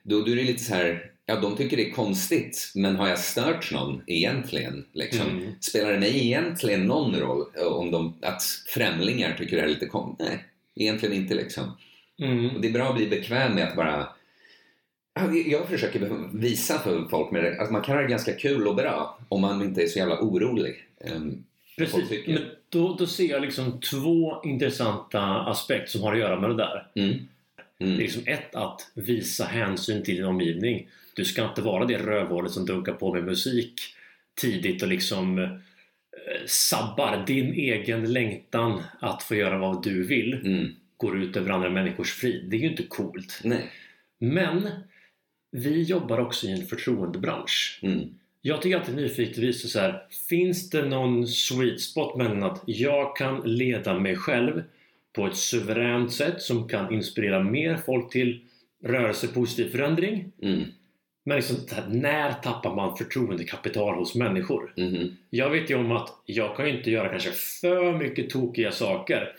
då, då är det lite så här, ja de tycker det är konstigt men har jag stört någon egentligen? Liksom? Mm. Spelar det mig egentligen någon roll om de, att främlingar tycker det är lite konstigt? Nej, egentligen inte liksom. Mm. Och det är bra att bli bekväm med att bara jag försöker visa för folk med det, att man kan ha det ganska kul och bra om man inte är så jävla orolig. Ehm, Precis, men då, då ser jag liksom två intressanta aspekter som har att göra med det där. Mm. Mm. Det är liksom ett, att visa hänsyn till din omgivning. Du ska inte vara det rövhålet som dunkar på med musik tidigt och liksom eh, sabbar din egen längtan att få göra vad du vill. Mm. Går ut över andra människors frid. Det är ju inte coolt. Nej. Men vi jobbar också i en förtroendebransch. Mm. Jag tycker alltid visa så här, finns det någon sweet spot mellan att jag kan leda mig själv på ett suveränt sätt som kan inspirera mer folk till rörelse, positiv förändring. Mm. Men liksom, här, när tappar man förtroendekapital hos människor? Mm. Jag vet ju om att jag kan inte göra kanske för mycket tokiga saker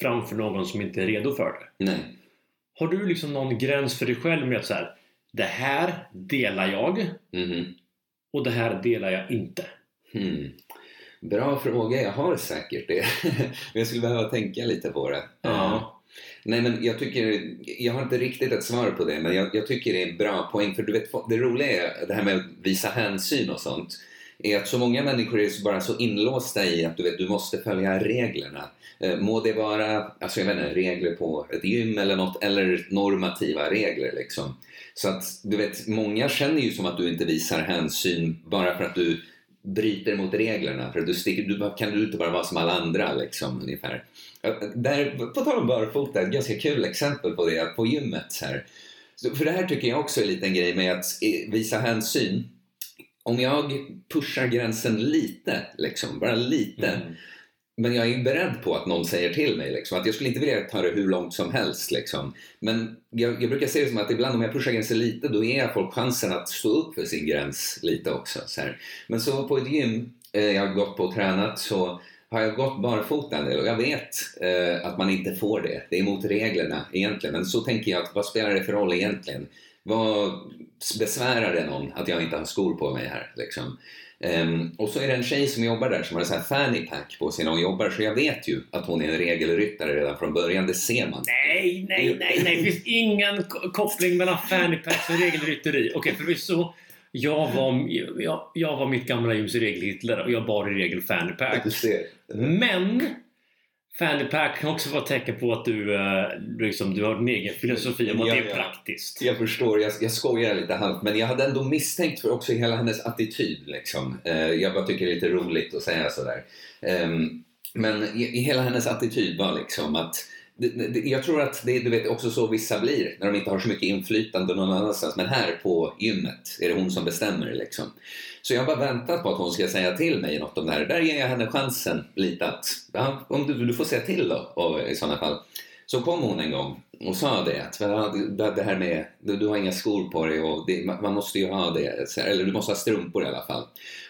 framför någon som inte är redo för det. Nej. Har du liksom någon gräns för dig själv med att så här, det här delar jag mm. och det här delar jag inte? Hmm. Bra fråga, jag har säkert det. (laughs) Men jag skulle behöva tänka lite på det. Ja. Nej men jag tycker, jag har inte riktigt ett svar på det men jag, jag, tycker det är en bra poäng för du vet, det roliga är det här med att visa hänsyn och sånt är att så många människor är bara så inlåsta i att du vet, du måste följa reglerna. Eh, må det vara, alltså jag vet inte, regler på ett gym eller något eller normativa regler liksom. Så att du vet, många känner ju som att du inte visar hänsyn bara för att du bryter mot reglerna. För att du, sticker, du kan du inte bara vara som alla andra liksom ungefär. Där, på tal om barfota, ett ganska kul exempel på det på gymmet här. För det här tycker jag också är en liten grej med att visa hänsyn. Om jag pushar gränsen lite, liksom, bara lite, mm. Men jag är beredd på att någon säger till mig liksom, att jag skulle inte vilja ta det hur långt som helst. Liksom. Men jag, jag, brukar se det som att ibland om jag pushar gränsen lite då ger jag folk chansen att stå upp för sin gräns lite också. Så här. Men så på ett gym eh, jag har gått på och tränat så har jag gått barfota en del och jag vet eh, att man inte får det. Det är emot reglerna egentligen. Men så tänker jag att vad spelar det för roll egentligen? Vad besvärar det någon att jag inte har skor på mig här? Liksom? Um, och så är det en tjej som jobbar där som har en sån här fanny pack på sig när hon jobbar så jag vet ju att hon är en regelryttare redan från början, det ser man. Nej, nej, nej, nej, det finns ingen koppling mellan fanny packs och regelrytteri. Okej, okay, förvisso jag var, jag, jag var mitt gamla gyms regel och jag bar i regel fanny pack. Men Fanny pack kan också vara ett tecken på att du, uh, liksom, du har en egen filosofi om att ja, det är praktiskt. Jag förstår, jag, jag skojar lite halvt men jag hade ändå misstänkt för också hela hennes attityd. Liksom. Uh, jag bara tycker det är lite roligt att säga sådär. Um, men hela hennes attityd var liksom att jag tror att det är du vet, också så vissa blir när de inte har så mycket inflytande någon annanstans. Men här på gymmet är det hon som bestämmer. Liksom. Så jag har bara väntat på att hon ska säga till mig något om det här. Där ger jag henne chansen lite att, ja, om du, du får säga till då och, i sådana fall. Så kom hon en gång och sa det att det här med du har inga skor på dig och det, man måste ju ha det, eller du måste ha strumpor i alla fall.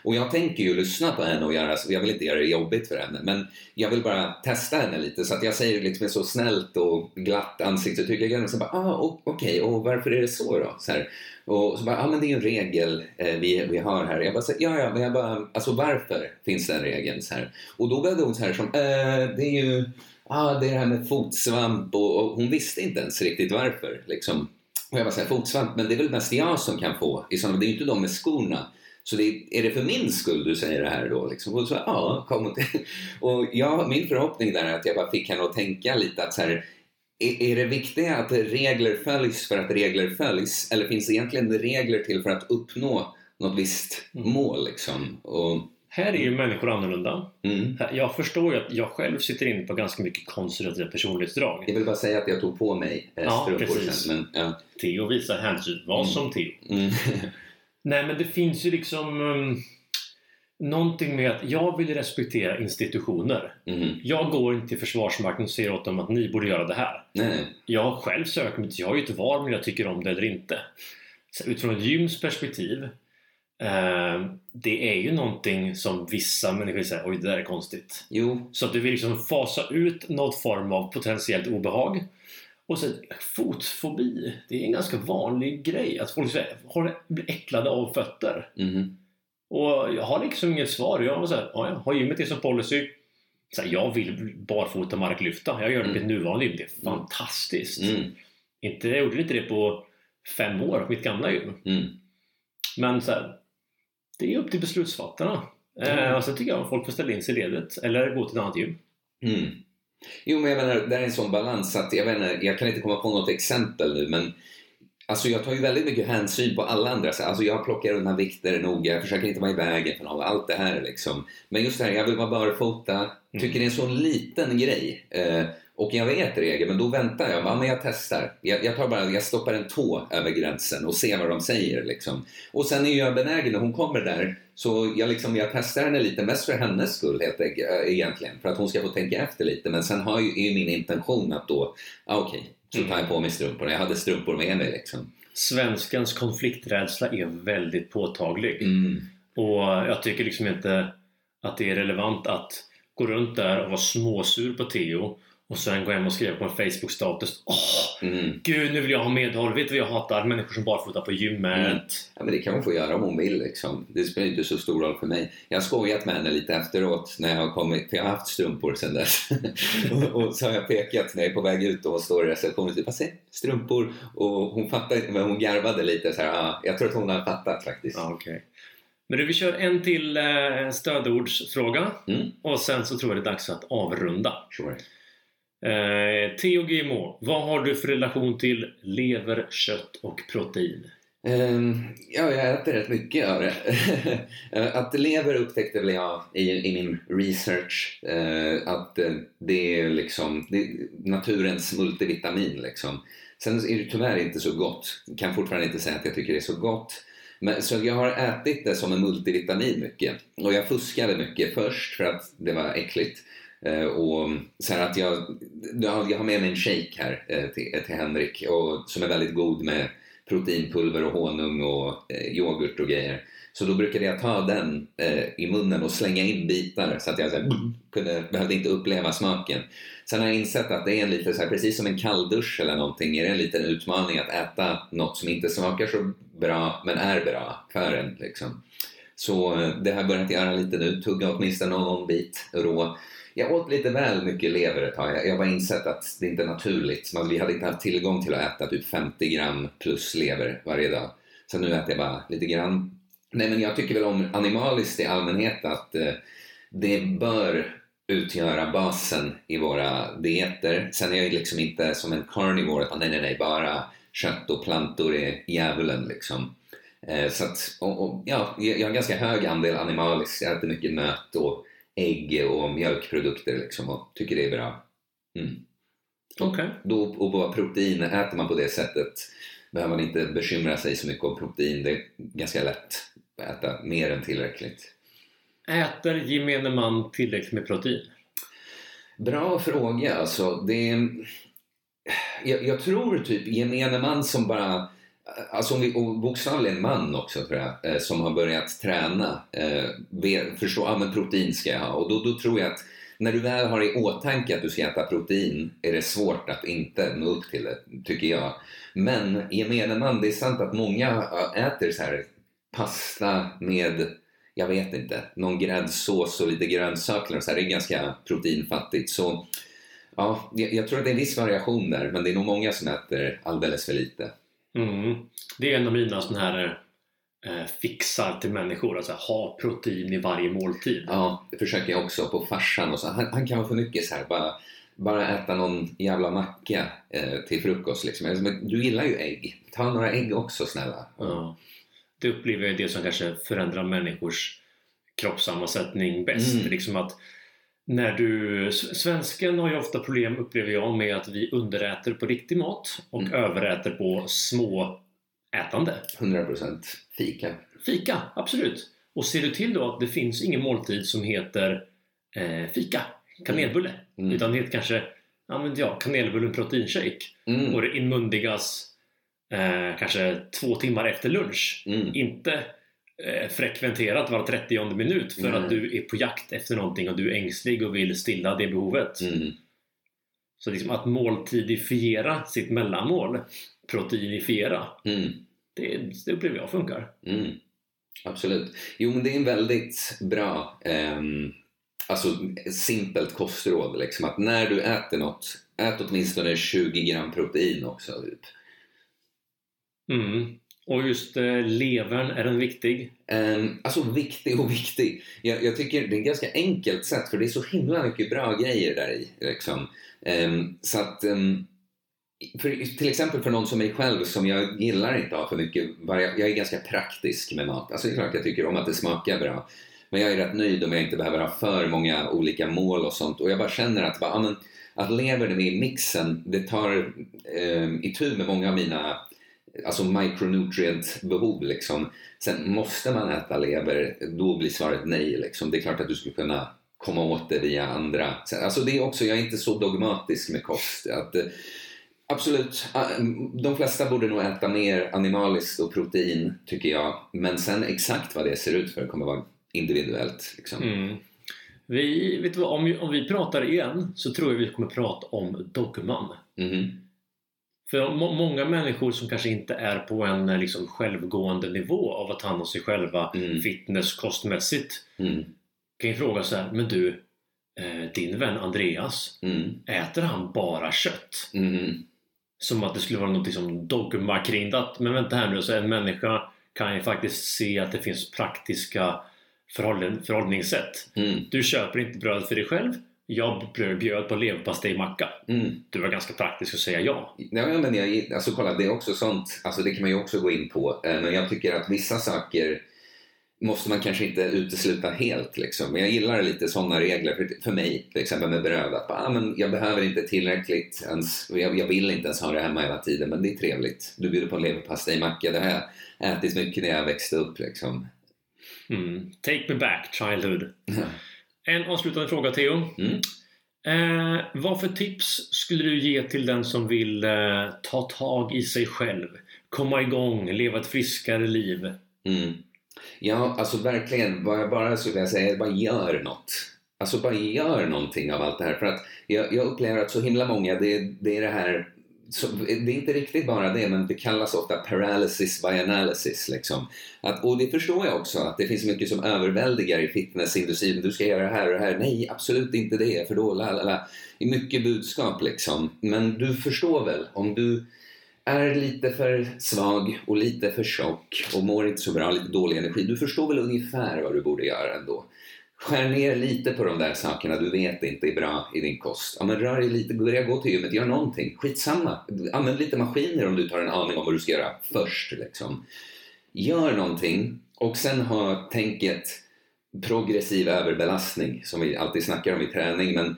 Och jag tänker ju lyssna på henne och göra, jag vill inte göra det jobbigt för henne, men jag vill bara testa henne lite så att jag säger det liksom med så snällt och glatt ansiktsuttryck. Och så bara, ah, okej, okay, och varför är det så då? Så här. Och så bara, ja ah, men det är ju en regel eh, vi, vi har här. Jag bara, så, ja ja, men jag bara, alltså varför finns den regeln? Så här. Och då började hon så här som, eh, det är ju ah, det är det här med fotsvamp och, och hon visste inte ens riktigt varför. Liksom. Och jag bara säger fotsvamp, men det är väl mest jag som kan få. I sådana, det är ju inte de med skorna. Så det är, det för min skull du säger det här då? Liksom? Och så, ja, kom till. Och (laughs) ja, min förhoppning där är att jag bara fick henne att tänka lite att så här, är, är det viktiga att regler följs för att regler följs? Eller finns det egentligen regler till för att uppnå något visst mm. mål? Liksom? Och, här är ju människor annorlunda. Mm. Jag förstår ju att jag själv sitter inne på ganska mycket konservativa personlighetsdrag. Jag vill bara säga att jag tog på mig eh, ja, precis. Men, ja. Theo visar hänsyn. Var mm. som Theo. Mm. (laughs) Nej men det finns ju liksom um, Någonting med att jag vill respektera institutioner. Mm. Jag går inte till Försvarsmakten och säger åt dem att ni borde göra det här. Nej. Jag själv sökt mig till, jag har ju ett val om jag tycker om det eller inte. Så utifrån ett gyms perspektiv det är ju någonting som vissa människor säger oj det där är konstigt. Jo. Så att du vill liksom fasa ut någon form av potentiellt obehag. Och sen fotfobi, det är en ganska vanlig grej att folk säger, har, blir äcklade av fötter. Mm. Och jag har liksom inget svar. Jag så här, ja, har gymmet det som policy. Så här, jag vill barfota marklyfta. Jag gör det mm. mitt nuvarande gym. Det är mm. fantastiskt. Mm. Inte, jag gjorde inte det på fem år mitt gamla gym. Mm. Men så här, det är upp till beslutsfattarna. Mm. Eh, sen tycker jag att folk får ställa in sig i ledet eller gå till ett annat gym. Mm. Jo, men jag menar, det är en sån balans att jag, menar, jag kan inte komma på något exempel nu, men Alltså jag tar ju väldigt mycket hänsyn på alla andra. Alltså jag plockar undan vikter noga, jag försöker inte vara i vägen för någon, allt det här liksom. Men just det här, jag vill vara barfota, mm. tycker det är en sån liten grej. Eh, och jag vet regeln, men då väntar jag. Ja, men jag testar. Jag, jag, tar bara, jag stoppar en tå över gränsen och ser vad de säger. Liksom. Och sen är jag benägen, när hon kommer där, så jag, liksom, jag testar henne lite, mest för hennes skull helt äh, egentligen. För att hon ska få tänka efter lite. Men sen har ju, är min intention att då, ah, okej, okay, så tar jag på mig strumporna. Jag hade strumpor med mig liksom. Svenskans konflikträdsla är väldigt påtaglig. Mm. Och jag tycker liksom inte att det är relevant att gå runt där och vara småsur på Theo och sen gå hem och skriva på en Facebook-status. Åh! Mm. Gud, nu vill jag ha medhåll. Vet du vad jag hatar? Människor som barfota på gymmet. Mm. Ja, men det kan hon få göra om hon vill. Liksom. Det spelar inte så stor roll för mig. Jag har skojat med henne lite efteråt när jag har kommit. För jag har haft strumpor sen dess. (laughs) och, och, så har jag pekat när jag är på väg ut och hon står i receptionen. Typ, se, strumpor. Och hon fattade men hon garvade lite. Så här, ah, jag tror att hon har fattat faktiskt. Ah, okay. Men du, vi kör en till eh, stödordsfråga. Mm. Och sen så tror jag det är dags att avrunda. Sure. Eh, Theo GMO, vad har du för relation till lever, kött och protein? Um, ja, jag äter rätt mycket av det. (laughs) att lever upptäckte väl jag i, i min research. Uh, att uh, det är liksom det är naturens multivitamin. Liksom. Sen är det tyvärr inte så gott. Kan fortfarande inte säga att jag tycker det är så gott. Men, så jag har ätit det som en multivitamin mycket. Och jag fuskade mycket först för att det var äckligt. Eh, och så att jag, jag har med mig en shake här eh, till, till Henrik och, som är väldigt god med proteinpulver och honung och eh, yoghurt och grejer. Så då brukade jag ta den eh, i munnen och slänga in bitar så att jag så här, kunde, behövde inte uppleva smaken. Sen har jag insett att det är en lite så här, precis som en kalldusch eller någonting, är det en liten utmaning att äta något som inte smakar så bra men är bra för en. Liksom. Så det har jag börjat göra lite nu, tugga åtminstone någon bit rå. Jag åt lite väl mycket lever ett tag. Jag har bara insett att det inte är naturligt. vi hade inte haft tillgång till att äta typ 50 gram plus lever varje dag. Så nu äter jag bara lite grann. Nej men jag tycker väl om animaliskt i allmänhet att eh, det bör utgöra basen i våra dieter. Sen är jag liksom inte som en carnivore, att ah, nej nej nej, bara kött och plantor är djävulen liksom. Eh, så att, och, och, ja, jag har en ganska hög andel animaliskt. Jag äter mycket nöt och ägg och mjölkprodukter liksom och tycker det är bra. Mm. Okay. Då, och protein, äter man på det sättet behöver man inte bekymra sig så mycket om protein. Det är ganska lätt att äta mer än tillräckligt. Äter gemene man tillräckligt med protein? Bra fråga. Alltså, det är, jag, jag tror typ gemene man som bara Alltså om vi, och bokstavligen man också tror jag, eh, som har börjat träna, eh, förstå, ja men protein ska jag ha. Och då, då tror jag att när du väl har i åtanke att du ska äta protein är det svårt att inte nå upp till det, tycker jag. Men gemene man, det är sant att många eh, äter så här pasta med, jag vet inte, någon gräddsås och lite grönsaker och så här, det är ganska proteinfattigt. Så ja, jag, jag tror att det är en viss variation där, men det är nog många som äter alldeles för lite. Mm. Det är en av mina sådana här eh, fixar till människor. Alltså ha protein i varje måltid. Ja, det försöker jag också på farsan och så. Han, han kan vara för mycket så här, bara, bara äta någon jävla macka eh, till frukost liksom. Säger, Men Du gillar ju ägg. Ta några ägg också snälla. Ja. Det upplever jag är det som kanske förändrar människors kroppssammansättning bäst. Mm. Liksom att när du, svensken har ju ofta problem upplever jag med att vi underäter på riktig mat och Mm. överäter på små ätande. 100% fika. Fika, absolut. Och ser du till då att det finns ingen måltid som heter eh, fika, kanelbulle. Mm. Utan det heter kanske ja, men ja, kanelbullen proteinshake. Mm. Och det inmundigas eh, kanske två timmar efter lunch. Mm. Inte frekventerat var 30 minut för Mm. att du är på jakt efter någonting och du är ängslig och vill stilla det behovet. Mm. Så liksom att måltidifiera sitt mellanmål, proteinifiera, Mm. det, det upplever jag funkar. Mm. Absolut. Jo, men det är en väldigt bra, ehm, alltså simpelt kostråd. Liksom, att när du äter något, ät åtminstone 20 gram protein också. Typ. Mm. Och just eh, levern, är den viktig? Um, alltså viktig och viktig. Jag, jag tycker det är ett ganska enkelt sätt för det är så himla mycket bra grejer där i. Liksom. Um, så att, um, för, till exempel för någon som mig själv som jag gillar inte att ha för mycket, jag är ganska praktisk med mat. Alltså det är klart jag tycker om att det smakar bra. Men jag är rätt nöjd om jag inte behöver ha för många olika mål och sånt. Och jag bara känner att, bara, ja, men, att levern med i mixen, det tar um, itu med många av mina alltså micronutrient-behov. Liksom. Sen måste man äta lever, då blir svaret nej. Liksom. Det är klart att du skulle kunna komma åt det via andra. Sen, alltså det är också, jag är inte så dogmatisk med kost. Att, eh, absolut, ah, de flesta borde nog äta mer animaliskt och protein, tycker jag. Men sen exakt vad det ser ut för kommer vara individuellt. Liksom. Mm. Vi, vet du vad, om, om vi pratar igen så tror jag vi kommer prata om dogman. Mhm. För må, många människor som kanske inte är på en eh, liksom, självgående nivå av att ta hand om sig själva Mm. fitness kostmässigt Mm. kan ju fråga så här, men du, eh, din vän Andreas, Mm. äter han bara kött? Mm. Som att det skulle vara något som dogma kring det. Men vänta här nu, så en människa kan ju faktiskt se att det finns praktiska förhållning, förhållningssätt. Mm. Du köper inte bröd för dig själv. Jag bjöd på leverpastejmacka. Mm. Du var ganska praktisk att säga ja. Ja, men jag, alltså kolla, det är också sånt, alltså det kan man ju också gå in på. Eh, Men jag tycker att vissa saker måste man kanske inte utesluta helt. Liksom. Men jag gillar lite sådana regler för, för mig, till exempel med bara, ah, men jag behöver inte tillräckligt ens, jag, jag vill inte ens ha det hemma hela tiden, men det är trevligt. Du bjuder på en leverpastejmacka, det har jag ätit mycket när jag växte upp. Liksom. Mm. Take me back, childhood. (laughs) En avslutande fråga Theo. Mm. Eh, vad för tips skulle du ge till den som vill eh, ta tag i sig själv? Komma igång, leva ett friskare liv? Mm. Ja, alltså verkligen. Vad jag bara skulle vilja säga är bara gör något. Alltså bara gör någonting av allt det här. För att jag, jag upplever att så himla många, det, det är det här så, det är inte riktigt bara det, men det kallas ofta paralysis by analysis. Liksom. Att, och det förstår jag också, att det finns mycket som överväldigar i fitnessindustrin. Du ska göra det här och det här. Nej, absolut inte det, för då... Lalala. Det är mycket budskap liksom. Men du förstår väl, om du är lite för svag och lite för tjock och mår inte så bra, lite dålig energi. Du förstår väl ungefär vad du borde göra ändå. Skär ner lite på de där sakerna du vet inte är bra i din kost. Ja, men rör dig lite, börja gå till gymmet, gör någonting. Skitsamma. Använd lite maskiner om du tar en aning om vad du ska göra först. Liksom. Gör någonting och sen ha tänket progressiv överbelastning som vi alltid snackar om i träning. Men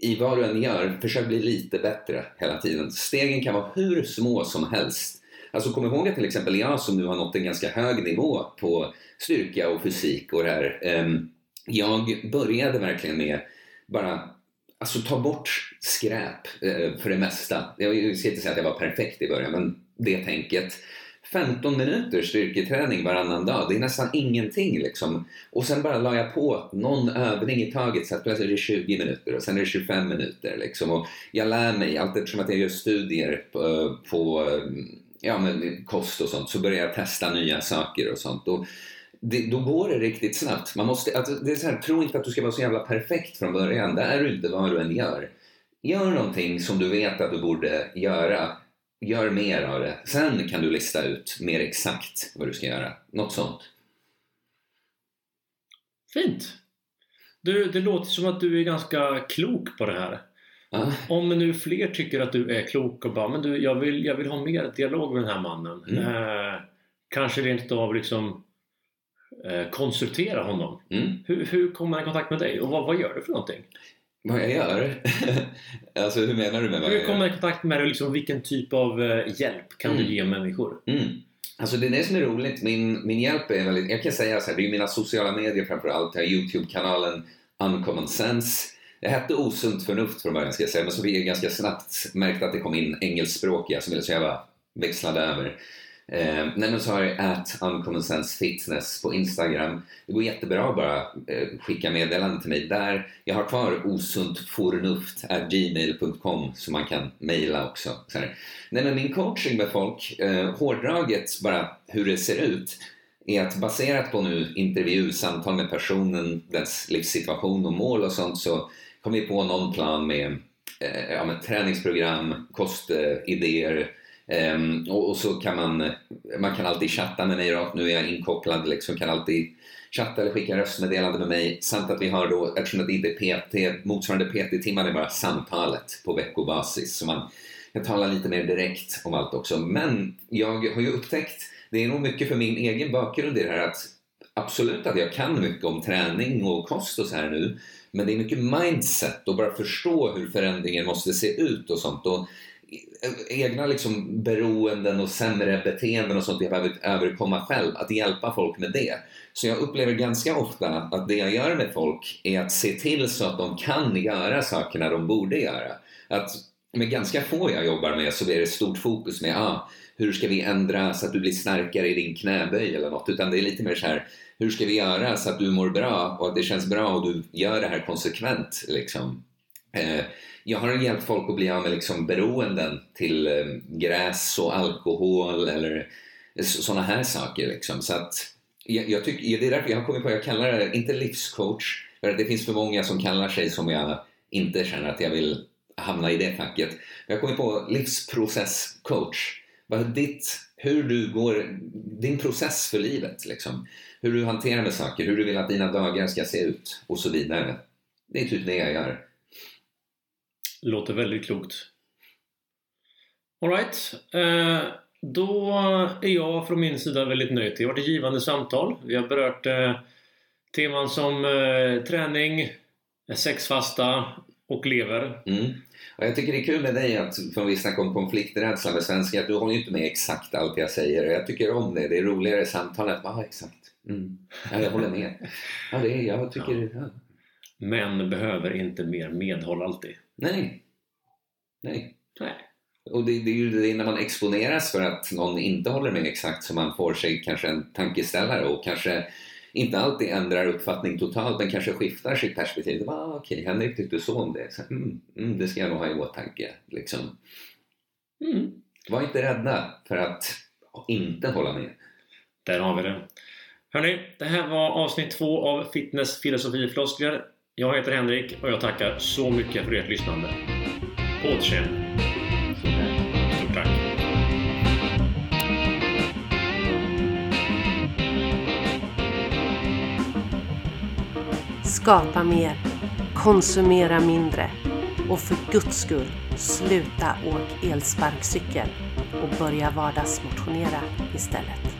i vad du än gör, försök bli lite bättre hela tiden. Stegen kan vara hur små som helst. Alltså kom ihåg att till exempel jag som nu har nått en ganska hög nivå på styrka och fysik och det här. ehm, jag började verkligen med bara Alltså ta bort skräp eh, för det mesta. Jag ska inte säga att jag var perfekt i början, men det tänket. 15 minuter styrketräning varannan dag, det är nästan ingenting liksom. Och sen bara la jag på någon övning i taget så att plötsligt är det 20 minuter och sen är det 25 minuter liksom. Och jag lär mig, allt eftersom att jag gör studier på, på eh, ja, men kost och sånt, så börjar jag testa nya saker och sånt. Och det, då går det riktigt snabbt. Man måste, alltså, det är så här, tro inte att du ska vara så jävla perfekt från början. Det är du inte vad du än gör. Gör någonting som du vet att du borde göra. Gör mer av det. Sen kan du lista ut mer exakt vad du ska göra. Något sånt. Fint! Du, det låter som att du är ganska klok på det här. Ja. Om nu fler tycker att du är klok och bara men du, jag vill, jag vill ha mer dialog med den här mannen. Mm. Eh, kanske rent av liksom konsultera honom. Mm. Hur, hur kommer han i kontakt med dig och vad, vad gör du för någonting? Vad jag gör? (laughs) alltså hur menar du med vad Hur jag kommer gör? han i kontakt med dig och liksom, vilken typ av eh, hjälp kan Mm. du ge människor? Mm. Alltså det är det som är roligt. Min, min hjälp är väldigt, jag kan säga så här, det är mina sociala medier framförallt. Jag har Youtube-kanalen Uncommon Sense. Det hette Osunt Förnuft från början ska jag säga, men så jag ganska snabbt märkt att det kom in engelskspråkiga som ville så jag bara växlade över. Eh, nej men så har jag at Uncommon Sense Fitness på Instagram. Det går jättebra att bara eh, skicka meddelande till mig där. Jag har kvar osuntfornuft.gmail.com som man kan mejla också. Så här. Nej men min coaching med folk, eh, hårdraget bara hur det ser ut är att baserat på nu intervju, samtal med personen, dess livssituation och mål och sånt så kom vi på någon plan med, eh, ja, med träningsprogram, kostidéer eh, Um, och, och så kan man, man kan alltid chatta med mig då. nu är jag inkopplad liksom, kan alltid chatta eller skicka röstmeddelande med mig samt att vi har då, eftersom det inte är PT, motsvarande PT-timmar är bara samtalet på veckobasis så man kan tala lite mer direkt om allt också. Men jag har ju upptäckt, det är nog mycket för min egen bakgrund i det här att absolut att jag kan mycket om träning och kost och så här nu men det är mycket mindset och bara förstå hur förändringen måste se ut och sånt. Och egna liksom beroenden och sämre beteenden och sånt jag behöver överkomma själv, att hjälpa folk med det. Så jag upplever ganska ofta att det jag gör med folk är att se till så att de kan göra sakerna de borde göra. Att med ganska få jag jobbar med så blir det stort fokus med ah, hur ska vi ändra så att du blir starkare i din knäböj eller något, utan det är lite mer så här hur ska vi göra så att du mår bra och att det känns bra och du gör det här konsekvent liksom. Eh, jag har hjälpt folk att bli av med liksom beroenden till eh, gräs och alkohol eller sådana här saker. Liksom. Så att, jag, jag tycker, det är därför jag har kommit på, jag kallar det inte livscoach, för att det finns för många som kallar sig som jag inte känner att jag vill hamna i det facket. Jag har kommit på livsprocesscoach. Vad ditt, hur du går, din process för livet liksom. Hur du hanterar med saker, hur du vill att dina dagar ska se ut och så vidare. Det är typ det jag gör. Låter väldigt klokt. Alright. Eh, då är jag från min sida väldigt nöjd. Det har varit ett givande samtal. Vi har berört eh, teman som eh, träning, sexfasta och lever. Mm. Och jag tycker det är kul med dig att, för vi snackar om konflikträdsla med svenska, att du håller ju inte med exakt allt jag säger. Jag tycker om det. Det är roligare i samtalet. Ja, exakt. Mm. Ja, jag håller med. Ja, det är, jag tycker... Ja. Men behöver inte mer medhåll alltid. Nej. Nej. Nej. Och det, det är ju det när man exponeras för att någon inte håller med exakt så man får sig kanske en tankeställare och kanske inte alltid ändrar uppfattning totalt men kanske skiftar sitt perspektiv. Ah, Okej, Henrik tyckte så om det. Så, mm, mm, det ska jag nog ha i åtanke. Liksom. Mm. Var inte rädda för att inte hålla med. Där har vi det. Hörni, det här var avsnitt två av Fitness, filosofi floskler. Jag heter Henrik och jag tackar så mycket för ert lyssnande. På återseende. Stort tack. Skapa mer, konsumera mindre och för guds skull, sluta åk elsparkcykel och börja vardagsmotionera istället.